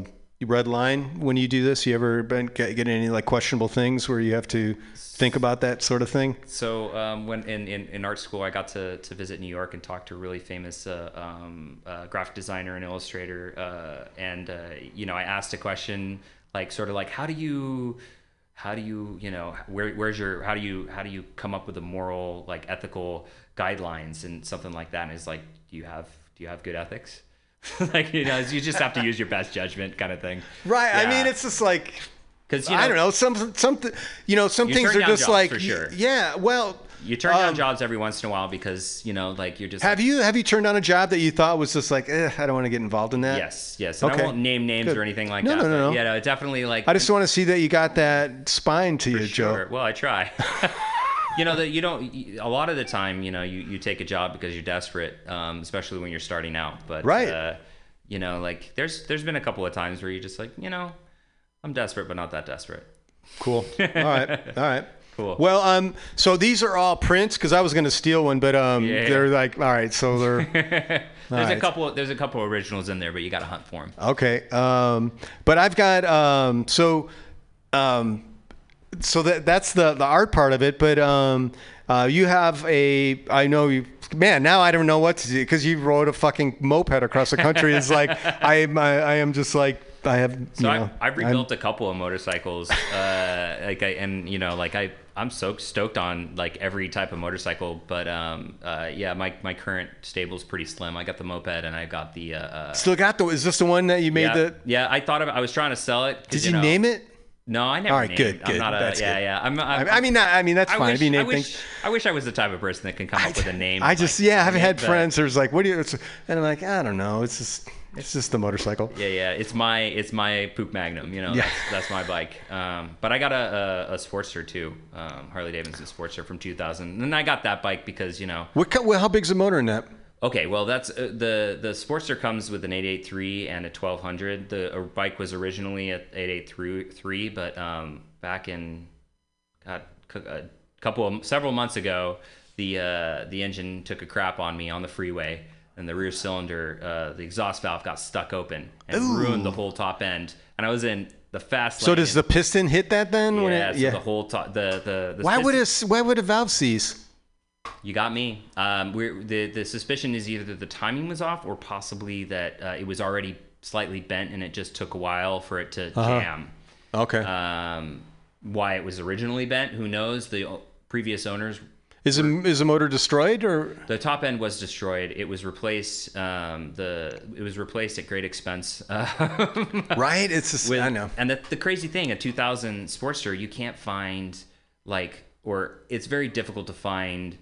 Speaker 2: red line when you do this? You ever been get, get any like questionable things where you have to think about that sort of thing?
Speaker 9: So um, when in, in, in art school, I got to, to visit New York and talk to a really famous uh, um, uh, graphic designer and illustrator. Uh, and uh, you know, I asked a question like sort of like, how do you how do you you know where where's your how do you how do you come up with the moral like ethical guidelines and something like that? And it's like, do you have do you have good ethics? <laughs> like you know, you just have to use your best judgment, kind of thing.
Speaker 2: Right. I mean, it's just like
Speaker 9: because
Speaker 2: I don't know. Some some you know some
Speaker 9: You
Speaker 2: things are just like
Speaker 9: for sure.
Speaker 2: yeah. Well,
Speaker 9: You turn down
Speaker 2: um,
Speaker 9: jobs every once in a while because you know, like you're just
Speaker 2: Have you have you turned down a job that you thought was just like eh, I don't want to get involved in that?
Speaker 9: Yes, yes. And
Speaker 2: Okay.
Speaker 9: I won't name names
Speaker 2: Good.
Speaker 9: or anything like
Speaker 2: No,
Speaker 9: that.
Speaker 2: no, no,
Speaker 9: but
Speaker 2: no.
Speaker 9: Yeah, no, definitely like.
Speaker 2: I just want to see that you got that spine to you, Joe.
Speaker 9: Well, I try. <laughs> you know that you don't. A lot of the time, you know, you, you take a job because you're desperate, um, especially when you're starting out. But
Speaker 2: Right.
Speaker 9: Uh, you know, like there's there's been a couple of times where you're just like, you know, I'm desperate, but not that desperate.
Speaker 2: Cool. All right. <laughs> All right.
Speaker 9: Cool.
Speaker 2: Well, um, so these are all prints because I was going to steal one, but um,
Speaker 9: Yeah.
Speaker 2: they're like, all right, so they're <laughs>
Speaker 9: there's a couple. There's a couple originals in there, but you got to hunt for them.
Speaker 2: okay. Um, but I've got um, so um, so that that's the the art part of it. But um, uh, you have a I know you. Man, now I don't know what to do because you rode a fucking moped across the country. It's like <laughs> I am I, I am just like I have. You
Speaker 9: So
Speaker 2: know,
Speaker 9: I, I've
Speaker 2: I'm-
Speaker 9: rebuilt a couple of motorcycles, uh, like I, and you know, like I, I'm so stoked on like every type of motorcycle. But um, uh, yeah, my my current stable's pretty slim. I got the moped and I got the. Uh, uh,
Speaker 2: Still got the. Is this the one that you made
Speaker 9: yeah,
Speaker 2: the?
Speaker 9: yeah, I thought of. I was trying to sell it.
Speaker 2: Did you,
Speaker 9: know-
Speaker 2: name it?
Speaker 9: No, I never.
Speaker 2: All right,
Speaker 9: named.
Speaker 2: good,
Speaker 9: I'm
Speaker 2: good.
Speaker 9: not a.
Speaker 2: That's
Speaker 9: yeah,
Speaker 2: good.
Speaker 9: yeah. I'm.
Speaker 2: I,
Speaker 9: I'm
Speaker 2: I mean, not, I mean that's
Speaker 9: I
Speaker 2: fine.
Speaker 9: wish,
Speaker 2: if you
Speaker 9: I wish. I wish I was the type of person that can come up with a name.
Speaker 2: I
Speaker 9: like,
Speaker 2: just yeah, I've had
Speaker 9: but-
Speaker 2: friends who's like, what do you? It's, and I'm like, I don't know. It's just it's just the motorcycle.
Speaker 9: Yeah, yeah. It's my it's my Puch Magnum. You know,
Speaker 2: Yeah.
Speaker 9: that's, that's my bike. Um, but I got a, a, a Sportster too, um, Harley Davidson Sportster from 2000, and I got that bike because you know.
Speaker 2: What? Well, how big's the motor in that?
Speaker 9: Okay, well that's uh, the the Sportster comes with an 883 and a 1200. The uh, bike was originally at 883, but um, back in God, a couple of several months ago, the uh, the engine took a crap on me on the freeway, and the rear cylinder, uh, the exhaust valve got stuck open and
Speaker 2: Ooh.
Speaker 9: ruined the whole top end. And I was in the fast.
Speaker 2: So does the piston hit that then?
Speaker 9: yeah,
Speaker 2: when it,
Speaker 9: so the whole top the the, the
Speaker 2: why would
Speaker 9: piston-
Speaker 2: it? Why would a valve seize?
Speaker 9: You got me. Um, we're, the the suspicion is either that the timing was off or possibly that uh, it was already slightly bent and it just took a while for it to
Speaker 2: Uh-huh.
Speaker 9: jam.
Speaker 2: Okay.
Speaker 9: Um, why it was originally bent. Who knows? The previous owners
Speaker 2: Is a, is the motor destroyed or?
Speaker 9: the top end was destroyed. It was replaced. Um, the it was replaced at great expense. Uh, <laughs>
Speaker 2: Right. It's just,
Speaker 9: with-
Speaker 2: I know.
Speaker 9: And the, the crazy thing, a 2000 Sportster, you can't find like, or it's very difficult to find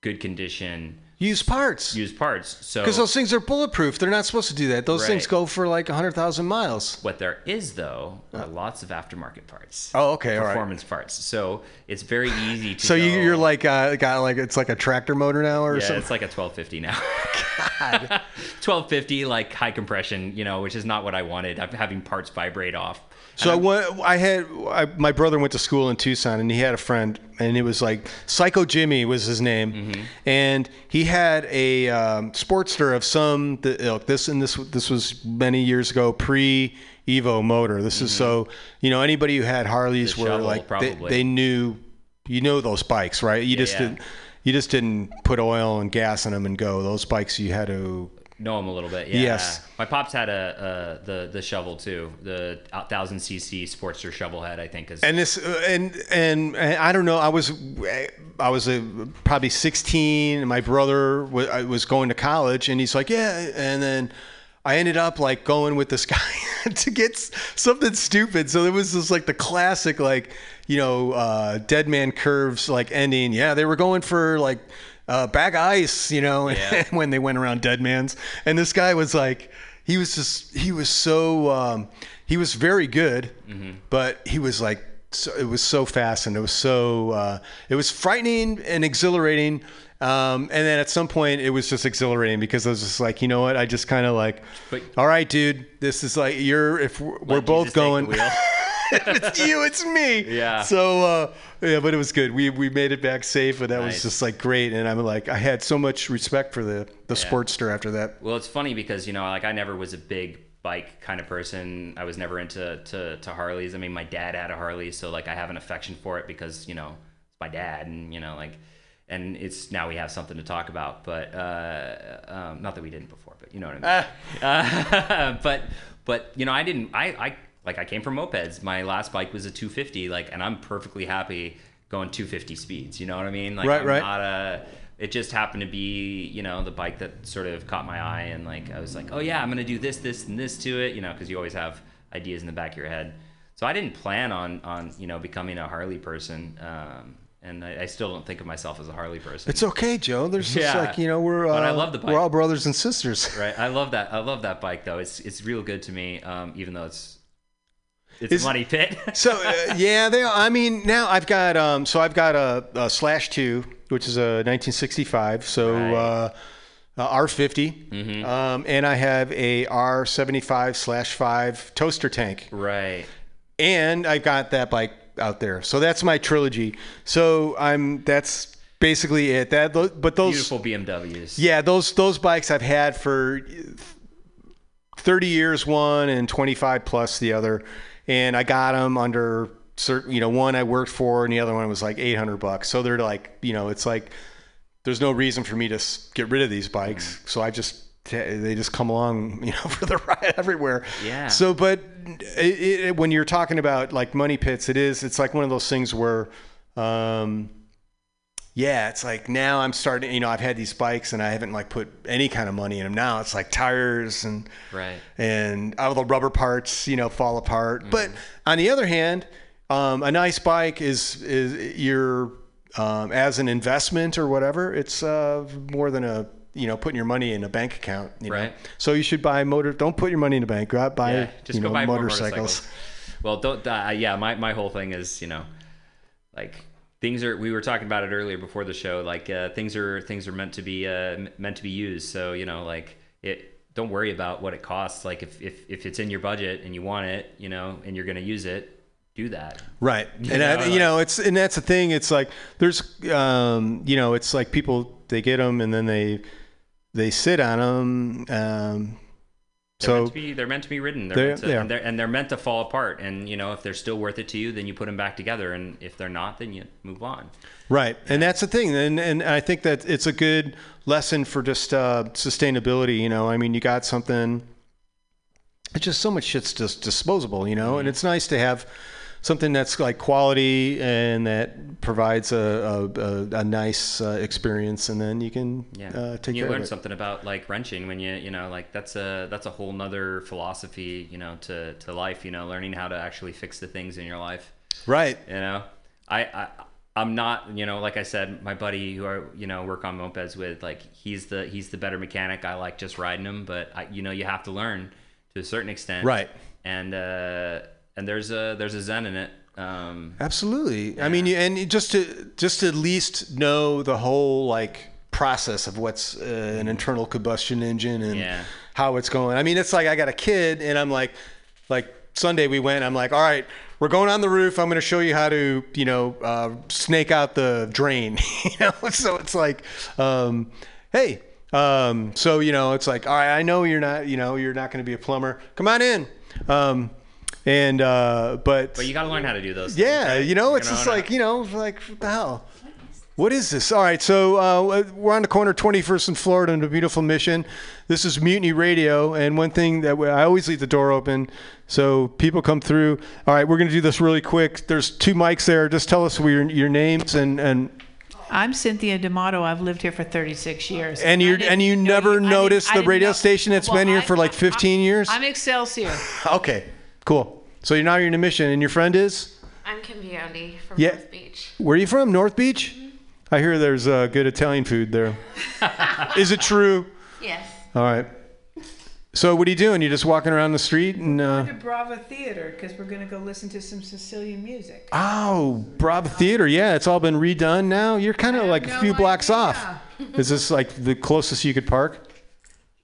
Speaker 9: good condition
Speaker 2: Use parts.
Speaker 9: Use parts. So
Speaker 2: Because those things are bulletproof. They're not supposed to do that. Those things go for like 100,000 miles.
Speaker 9: what there is though are lots of aftermarket parts.
Speaker 2: Oh, okay, all right.
Speaker 9: Performance parts. So it's very easy to.
Speaker 2: So you,
Speaker 9: go-
Speaker 2: you're like, uh, got like, it's like a tractor motor now or
Speaker 9: Yeah,
Speaker 2: something?
Speaker 9: it's like a 1250 now. <laughs> 1250, <laughs> like high compression, you know, which is not what I wanted. I'm having parts vibrate off.
Speaker 2: So I, went, I had I, my brother went to school in Tucson, and he had a friend, and it was like Psycho Jimmy was his name,
Speaker 9: Mm-hmm.
Speaker 2: and he had a um, Sportster of some the ilk. This and this this was many years ago, pre Evo motor. This is so you know anybody who had Harleys
Speaker 9: Mm-hmm. The
Speaker 2: were
Speaker 9: shovel,
Speaker 2: like they, they knew you know those bikes, right? You just
Speaker 9: yeah.
Speaker 2: didn't you just didn't put oil and gas in them and go. Those bikes you had to
Speaker 9: Know him a little bit. Yeah.
Speaker 2: Yes.
Speaker 9: My pops had a, a the the shovel too, the 1000 cc Sportster shovel head. I think is.
Speaker 2: and this uh, and, and and I don't know. I was I was uh probably 16, and my brother was, was going to college, and he's like, yeah, and then. I ended up like going with this <laughs> guy to get something stupid. So it was just like the classic, like, you know, uh, dead man curves, like ending. Yeah, they were going for like uh, bag of ice, you know, <laughs>
Speaker 9: Yeah.
Speaker 2: when they went around dead man's. And this guy was like, he was just, he was so, um, he was very good, but he was like, so, it was so fast and it was so, uh, it was frightening and exhilarating. Um, and then at some point it was just exhilarating because I was just like, you know what? I just kind of like,
Speaker 9: But-
Speaker 2: all right, dude, this is like, you're, if we're, we're both going. <laughs> <laughs> it's you, it's me.
Speaker 9: Yeah.
Speaker 2: So uh, yeah, but it was good. We we made it back safe, and that was just like great. And I'm like, I had so much respect for the the
Speaker 9: Yeah.
Speaker 2: Sportster after that.
Speaker 9: Well, it's funny because you know, like I never was a big bike kind of person. I was never into to, to Harleys. I mean, my dad had a Harley, so like I have an affection for it because you know it's my dad, and you know like, and it's now we have something to talk about. But uh, um, not that we didn't before, but you know what I mean. <laughs> Uh, <laughs> but but you know, I didn't. I I like I came from mopeds. My last bike was a 250, like, and I'm perfectly happy going 250 speeds. You know what I mean? Like,
Speaker 2: Right,
Speaker 9: I'm
Speaker 2: right.
Speaker 9: not a it just happened to be you know the bike that sort of caught my eye and like i was like oh yeah i'm gonna do this this and this to it you know because you always have ideas in the back of your head so i didn't plan on on you know becoming a harley person um, and I, I still don't think of myself as a harley person
Speaker 2: It's okay, Joe. There's just
Speaker 9: Yeah.
Speaker 2: like you know we're uh,
Speaker 9: I love the bike.
Speaker 2: we're all brothers and sisters.
Speaker 9: right i love that i love that bike though it's it's real good to me um, even though it's it's
Speaker 2: Is-
Speaker 9: a money pit <laughs>
Speaker 2: So uh, yeah, they. I mean, now I've got um. So I've got a, a slash two, which is a 1965. So
Speaker 9: Right.
Speaker 2: uh, uh, R50, um, and I have a R75 slash five toaster tank.
Speaker 9: right
Speaker 2: and I've got that bike out there. So that's my trilogy. So I'm that's basically it. That but those
Speaker 9: beautiful bmws
Speaker 2: yeah, those those bikes I've had for 30 years one and 25 plus the other and I got them under certain you know one I worked for and the other one was like 800 bucks. So they're like, you know, it's like there's no reason for me to get rid of these bikes. So I just they just come along, <laughs> you know, for the ride everywhere.
Speaker 9: Yeah.
Speaker 2: So, but it, it, when you're talking about like money pits, it is. It's like one of those things where, um, yeah, it's like now I'm starting. You know, I've had these bikes and I haven't like put any kind of money in them. Now it's like tires and
Speaker 9: right
Speaker 2: and all the rubber parts, you know, fall apart.
Speaker 9: Mm-hmm.
Speaker 2: But on the other hand, um, a nice bike is is your um, as an investment or whatever. It's uh, more than a you know putting your money in a bank account. You know?
Speaker 9: Right.
Speaker 2: So you should buy motor. Don't put your money in a bank. Go out buy
Speaker 9: yeah, just
Speaker 2: you
Speaker 9: go
Speaker 2: know
Speaker 9: buy
Speaker 2: motorcycles.
Speaker 9: motorcycles. Well, don't. Uh, yeah, my my whole thing is you know, like things are. We were talking about it earlier before the show. Like uh, things are things are meant to be uh, meant to be used. So you know, like it. Don't worry about what it costs. Like if if if it's in your budget and you want it, you know, and you're gonna use it, do that.
Speaker 2: Right.
Speaker 9: You <laughs>
Speaker 2: and
Speaker 9: know,
Speaker 2: I,
Speaker 9: like-
Speaker 2: you know, it's and that's the thing. It's like there's um, you know, it's like people they get them and then they they sit on them. Um,
Speaker 9: They're
Speaker 2: so
Speaker 9: meant to be they're meant to be ridden. They're
Speaker 2: They're-
Speaker 9: meant to,
Speaker 2: they
Speaker 9: and they're and they're meant to fall apart. And you know, if they're still worth it to you, then you put them back together. And if they're not, then you move on.
Speaker 2: Right, and that's the thing, and and I think that it's a good lesson for just uh, sustainability. You know, I mean, you got something. It's just so much shit's just disposable, you know, and it's nice to have something that's like quality and that provides a a, a, a nice uh, experience, and then you can
Speaker 9: Yeah,
Speaker 2: uh, take
Speaker 9: you
Speaker 2: care
Speaker 9: learn
Speaker 2: of it.
Speaker 9: something about like wrenching when you you know like that's a that's a whole nother philosophy you know to to life you know learning how to actually fix the things in your life
Speaker 2: Right.
Speaker 9: you know I, I I'm not you know like I said my buddy who I you know work on mopeds with like he's the he's the better mechanic I like just riding them but I, you know you have to learn to a certain extent
Speaker 2: Right.
Speaker 9: and uh and there's a there's a zen in it um
Speaker 2: Absolutely. I mean, and just to just to at least know the whole like process of what's uh, an internal combustion engine and
Speaker 9: Yeah.
Speaker 2: how it's going. I mean, it's like I got a kid, and I'm like, like Sunday we went. I'm like, all right, we're going on the roof. I'm going to show you how to, you know, uh, snake out the drain. <laughs> you know, so it's like, um, hey. Um, so you know, it's like, all right, I know you're not, you know, you're not going to be a plumber. Come on in. Um, and uh, but
Speaker 9: but you got to learn how to do those things,
Speaker 2: yeah,
Speaker 9: right?
Speaker 2: you know,
Speaker 9: You're
Speaker 2: it's just
Speaker 9: own
Speaker 2: like, you know, like, what the hell? What is this? All right, so uh, we're on the corner 21st and Florida in a beautiful mission. This is Mutiny Radio, and one thing that we, I always leave the door open so people come through. All right, we're going to do this really quick. There's two mics there. Just tell us your, your names and, and
Speaker 10: I'm Cynthia D'Amato. I've lived here for 36 years.
Speaker 2: and you and you never
Speaker 10: I didn't-
Speaker 2: noticed
Speaker 10: I
Speaker 2: the radio
Speaker 10: know-
Speaker 2: station that's
Speaker 10: Well,
Speaker 2: been here
Speaker 10: I-
Speaker 2: for like 15 years.
Speaker 10: I'm Excelsior. <laughs>
Speaker 2: okay, cool. So you're now you're in a mission, and your friend is.
Speaker 11: I'm Kim Biondi from
Speaker 2: Yeah.
Speaker 11: North Beach.
Speaker 2: Where are you from? North Beach? I hear there's uh, good Italian food there. <laughs> Is it true?
Speaker 11: Yes.
Speaker 2: All right. So what are you doing? You're just walking around the street and uh,
Speaker 10: to Brava Theater because we're going to go listen to some Sicilian music.
Speaker 2: oh, Brava Theater. Yeah, it's all been redone now. You're kind of like a
Speaker 10: no
Speaker 2: few blocks off. Is this like the closest you could park?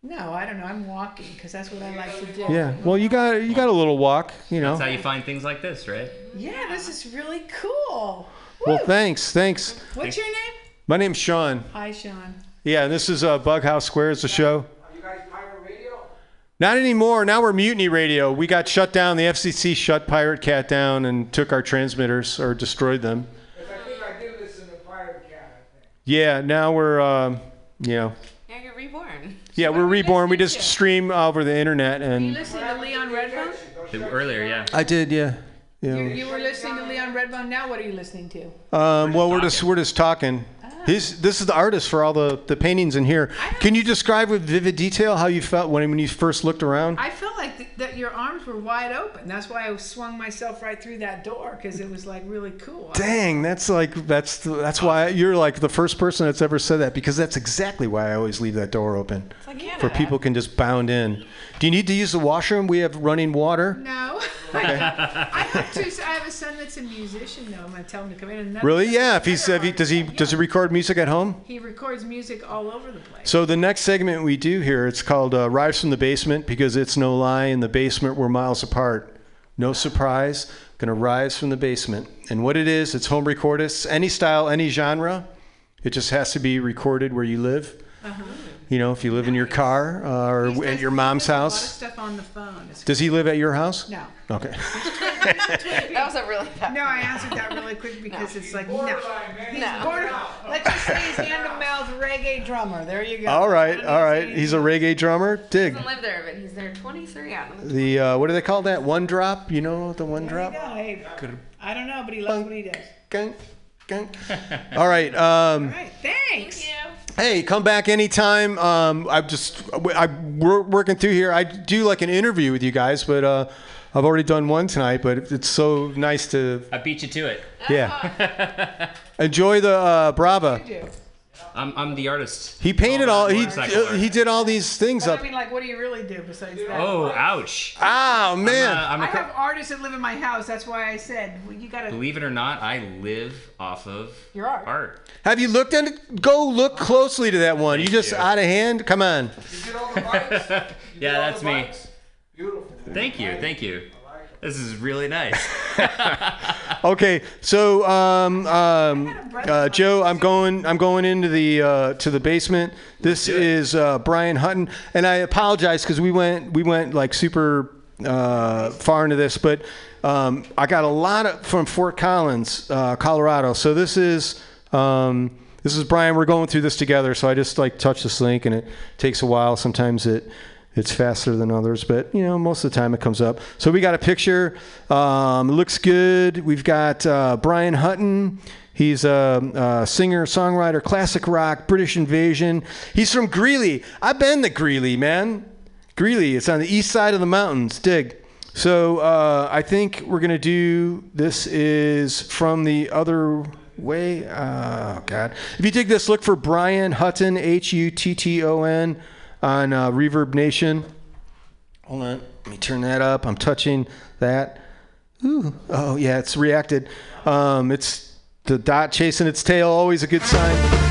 Speaker 10: No, I don't know. I'm walking because that's what I like to do.
Speaker 2: Yeah. Well, you got you got a little walk. You know.
Speaker 9: That's how you find things like this, right?
Speaker 10: Yeah, this is really cool.
Speaker 2: Well, thanks, thanks.
Speaker 10: What's your name?
Speaker 2: My name's Sean.
Speaker 10: Hi, Sean.
Speaker 2: Yeah, and this is uh, Bughouse Squares, the show. Are you guys pirate radio? Not anymore. Now we're Mutiny Radio. We got shut down. The FCC shut Pirate Cat down and took our transmitters or destroyed them. Yeah, now we're, um, you know,
Speaker 11: Yeah, you're reborn.
Speaker 2: Yeah, we're reborn. We just stream over the internet and.
Speaker 10: You
Speaker 2: and
Speaker 10: listening to Leon Redbone?
Speaker 9: Earlier, yeah.
Speaker 2: I did, yeah.
Speaker 10: You, you were listening to Leon Redbone. Now what are you listening to?
Speaker 2: Um, well, we're just we're just talking. His, this is the artist for all the, the paintings in here. Can you describe with vivid detail how you felt when, when you first looked around?
Speaker 10: I felt like th- that your arms were wide open. That's why I swung myself right through that door because it was like really cool.
Speaker 2: Dang, that's like that's the, that's why you're like the first person that's ever said that because that's exactly why I always leave that door open
Speaker 11: like
Speaker 2: for people can just bound in. Do you need to use the washroom? We have running water.
Speaker 10: No. <laughs>
Speaker 2: Okay.
Speaker 10: I have two. I have a son that's a musician. though. I'm gonna tell him to come in. And another
Speaker 2: Really? Yeah. If he's if he, does he does he record music at home?
Speaker 10: He records music all over the place.
Speaker 2: So the next segment we do here, it's called uh, "Rise from the Basement" because it's no lie. In the basement, we're miles apart. No surprise. Gonna rise from the basement, and what it is, it's home recordists, any style, any genre. It just has to be recorded where you live.
Speaker 10: Uh-huh.
Speaker 2: You know, if you live in your car uh, or at your mom's house.
Speaker 10: A lot of
Speaker 2: house.
Speaker 10: stuff on the phone. It's
Speaker 2: Does he live at your house?
Speaker 10: No.
Speaker 2: Okay. <laughs>
Speaker 11: That was a really bad.
Speaker 10: No, I answered that really quick because it's like no. He's
Speaker 11: No.
Speaker 10: border. <laughs> Let's just say he's hand to mouth reggae drummer. There you go.
Speaker 2: All right, all right. He's a reggae drummer. Dig.
Speaker 11: He doesn't live there, but he's there 23 out in the
Speaker 2: The uh, what do they call that? One drop. You know the one
Speaker 10: There you
Speaker 2: drop.
Speaker 10: go. Hey, I don't know, but he loves what he does.
Speaker 2: Gang, gang. All right. Um,
Speaker 10: All right. Thanks.
Speaker 2: Hey, come back anytime. Um, I'm just I'm wor- working through here. I do like an interview with you guys, but uh, I've already done one tonight. But it's so nice to
Speaker 9: I beat you to it.
Speaker 2: yeah enjoy the uh, Brava.
Speaker 9: I'm, I'm the artist.
Speaker 2: He painted all he uh, he did all these things
Speaker 10: But
Speaker 2: up.
Speaker 10: I mean, like, what do you really do besides that?
Speaker 9: Oh, ouch.
Speaker 2: Oh man.
Speaker 9: I'm
Speaker 10: I
Speaker 9: a,
Speaker 10: have artists that live in my house. That's why I said well, you gotta.
Speaker 9: believe it or not, I live off of
Speaker 10: Your art.
Speaker 9: art.
Speaker 2: Have you looked at it? Go look closely to that one. You just out of hand. Come on.
Speaker 9: yeah, that's me. Beautiful. Thank you, thank you. This is really nice. <laughs>
Speaker 2: Okay, so um, um, uh, Joe, I'm going. I'm going into the uh, to the basement. This is uh, Brian Hutton, and I apologize because we went we went like super uh, far into this, but um, I got a lot of from Fort Collins, uh, Colorado. So this is. Um, this is Brian. We're going through this together, so I just like touch this link, and it takes a while. Sometimes it
Speaker 12: it's faster than others, but you know, most of the time it comes up. So we got a picture. Um, looks good. We've got uh, Brian Hutton. He's a, a, singer, songwriter, classic rock, British Invasion. He's from Greeley. I've been to Greeley, man. Greeley. It's on the east side of the mountains. Dig. So uh, I think we're gonna do. This is from the other way. Oh God! If you dig this, look for Brian Hutton. H U T T O N on uh, Reverb Nation. Hold on, let me turn that up. I'm touching that. Ooh, oh yeah, it's reacted. Um, it's the dot chasing its tail, always a good sign.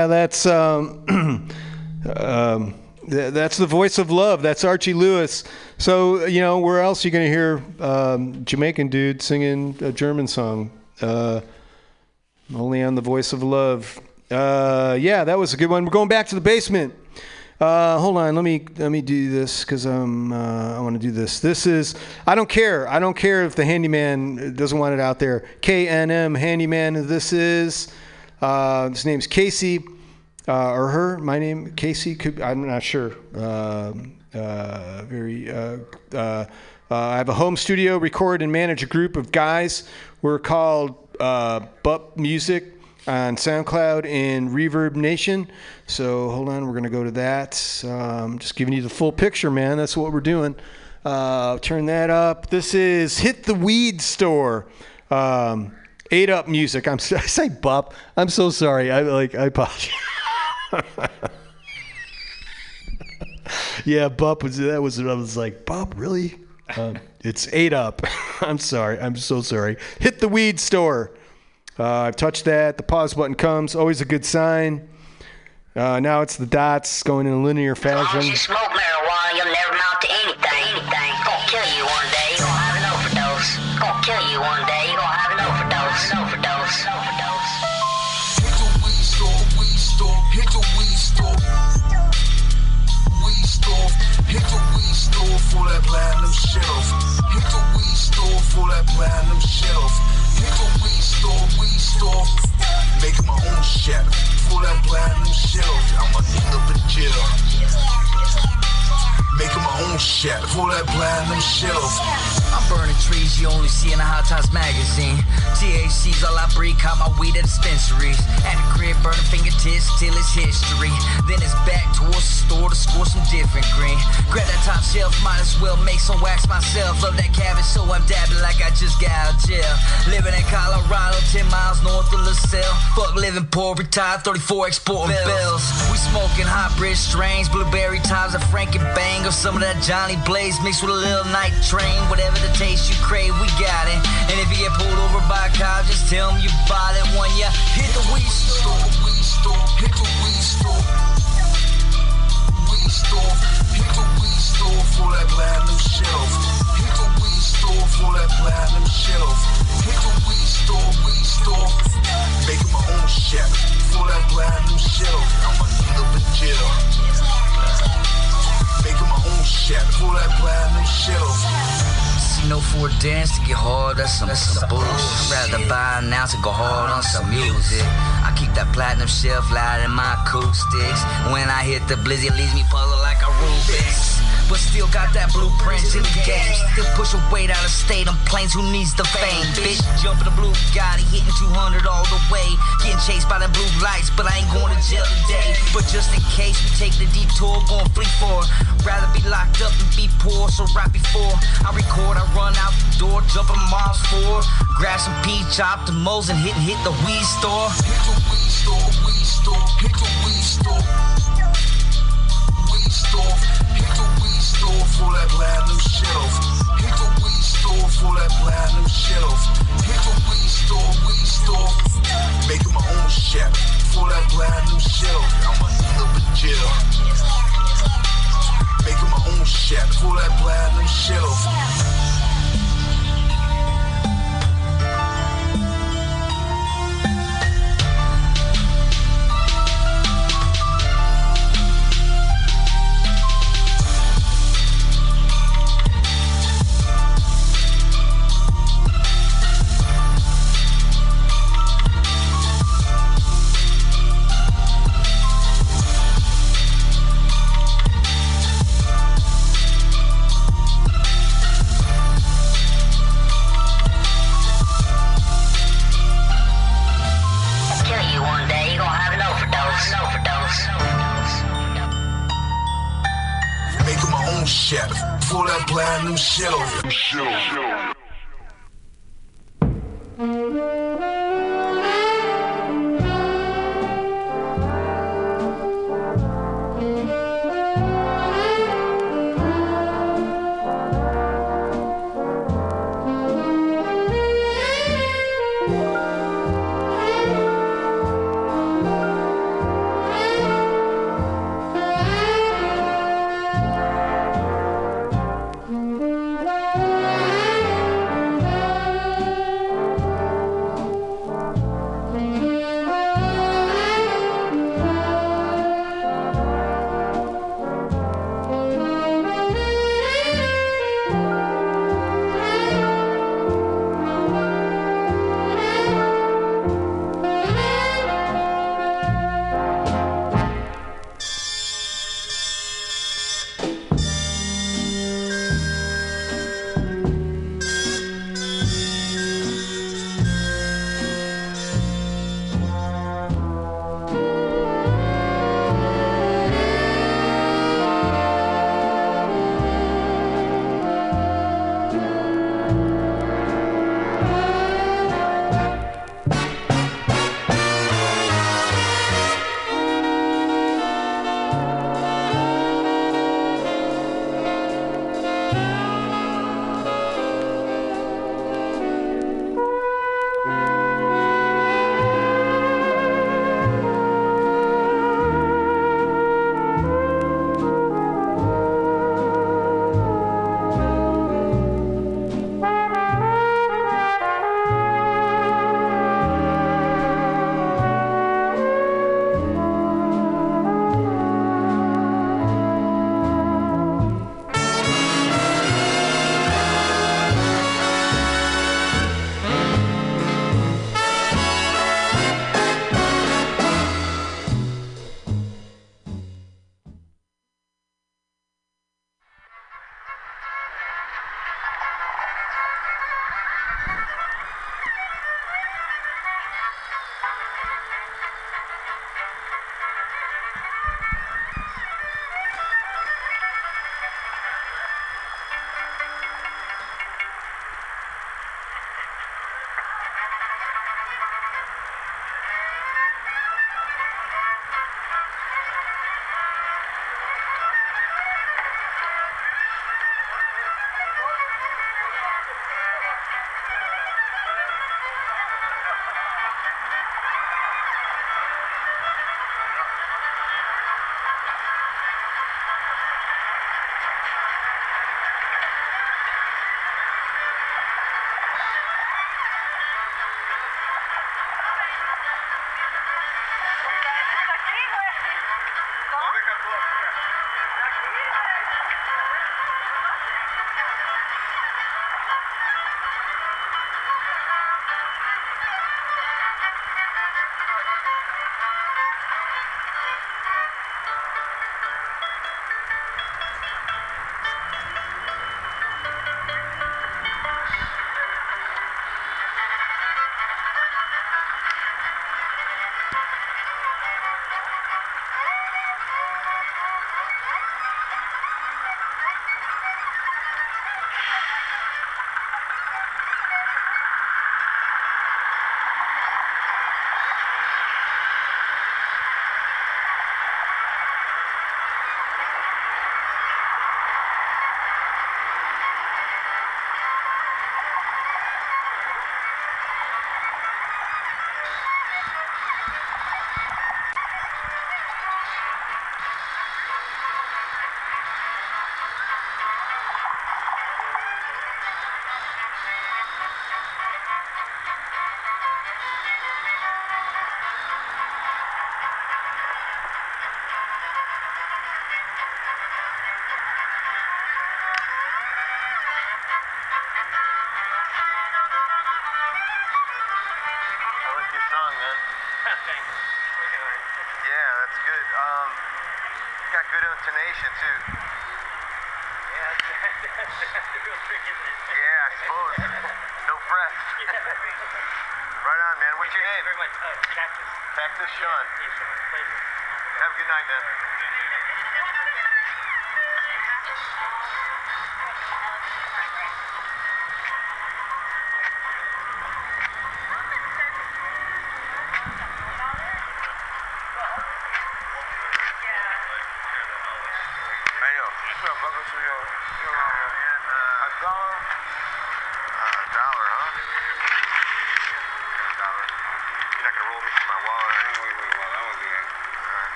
Speaker 2: Yeah. That's um, <clears throat> um, th- that's the voice of love. That's Archie Lewis. So you know, where else are you gonna hear um, Jamaican dude singing a German song? Uh, only on the voice of love. Uh, yeah, that was a good one. We're going back to the basement. Uh, hold on, let me let me do this because um, uh, I want to do this. This is I don't care. I don't care if the handyman doesn't want it out there. KNM handyman. This is uh, his name's Casey uh, or her. My name Casey. Could I'm not sure. Um uh, very. Uh, uh, uh, I have a home studio, record and manage a group of guys. We're called Bup Music on SoundCloud and Reverb Nation. So hold on, we're gonna go to that. Um, just giving you the full picture, man. That's what we're doing. Turn that up. This is Hit the Weed Store. Um, Eight Up Music. I'm <laughs> I say Bup. I'm so sorry. I like I apologize. <laughs> yeah, Bup was that was I was like Bup really. Um, it's eight up. <laughs> I'm sorry. I'm so sorry. Hit the weed store. Uh, I've touched that. The pause button comes. Always a good sign. Uh, now it's the dots going in a linear fashion.
Speaker 6: For that platinum shelf. The weed store, weed store. Making my own shelf for that platinum shelf. I'ma end up in jail. Making my own shelf for that platinum shelf.
Speaker 13: I'm burning trees you only see in a High Times magazine. THC's all I breathe, caught my weed at dispensaries. At the crib, burning fingertips till it's history. Then it's back towards the store to score some different green. Grab that top shelf, might as well make some wax myself. Love that cabbage, so I'm dabbing like I just got out of jail. Living in Colorado, 10 miles north of LaSalle. Fuck living poor, retired 34 exporting bills. We smoking hybrid strains, blueberry times, a Frankie Bang, or some of that Johnny Blaze mixed with a little night train. Whatever the taste you crave, we got it. And if you get pulled over by a cop, just tell them you bought it when you hit the weed store.
Speaker 6: Weed store, hit the weed store. Weed store, hit the weed store for that platinum shelf. Hit the weed store for that platinum shelf. Hit the weed store, weed store. Making my own shelf for that platinum shelf. I'ma end up in jail. Making my own shelf for that platinum.
Speaker 13: See no for a dance to get hard, that's some, that's some bullshit. Rather buy an ounce and go hard on some music. I keep that platinum shelf loud in my acoustics. When I hit the blizzy, it leaves me puzzled like a Rubik's. But still got that blueprint to the game. Still push a weight out of state on planes. Who needs the fame? Bitch, jumping the blue Gotti, hitting 200 all the way. Getting chased by the blue lights, but I ain't going to jail today. But just in case we take the detour, going free for. Rather be locked up than be poor. So right before I record, I run out the door, jumping miles four. Grab some peach optimals and hit and hit the weed store.
Speaker 6: Hit the weed store, weed store, hit the weed store. Store, hit the weed store for that platinum shelf. Hit the weed store for that platinum shelf. Hit the weed store, weed store. Making my own shelf for that platinum shelf. I'ma end up in jail. Making my own shelf for that platinum shelf.
Speaker 14: Gonna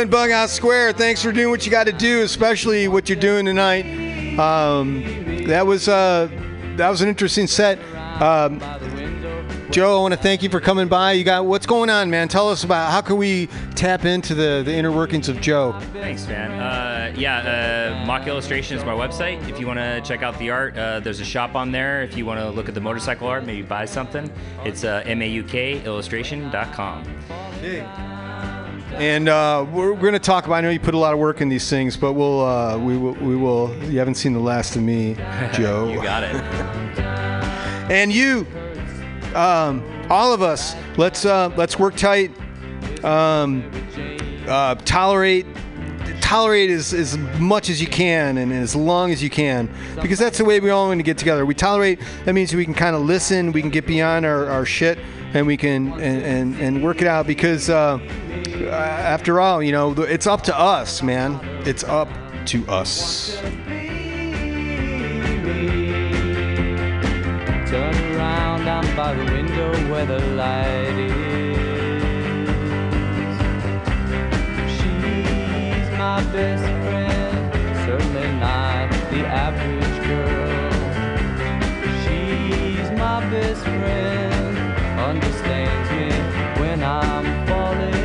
Speaker 2: been Bughouse Square. Thanks for doing what you got to do, especially what you're doing tonight. Um, that was uh, that was an interesting set. Um, Joe, I want to thank you for coming by. You got what's going on, man? Tell us about how can we tap into the, the inner workings of Joe.
Speaker 9: Thanks, man. Uh, yeah, uh, Mauk Illustration is my website. If you want to check out the art, uh, there's a shop on there. If you want to look at the motorcycle art, maybe buy something, it's uh, maukillustration.com.
Speaker 2: And uh, we're, we're going to talk about. I know you put a lot of work in these things, but we'll uh, we will we will. You haven't seen the last of me, <laughs> Joe.
Speaker 9: you got it. <laughs>
Speaker 2: and you, um, all of us, let's uh, let's work tight. Um, uh, tolerate tolerate as, as much as you can and as long as you can because that's the way we all want to get together we tolerate that means we can kind of listen we can get beyond our, our shit and we can and, and, and work it out because uh, after all you know it's up to us man it's up to us
Speaker 4: Turn around down by the window where the light is. She's my best friend, certainly not the average girl. She's my best friend, understands me when I'm falling.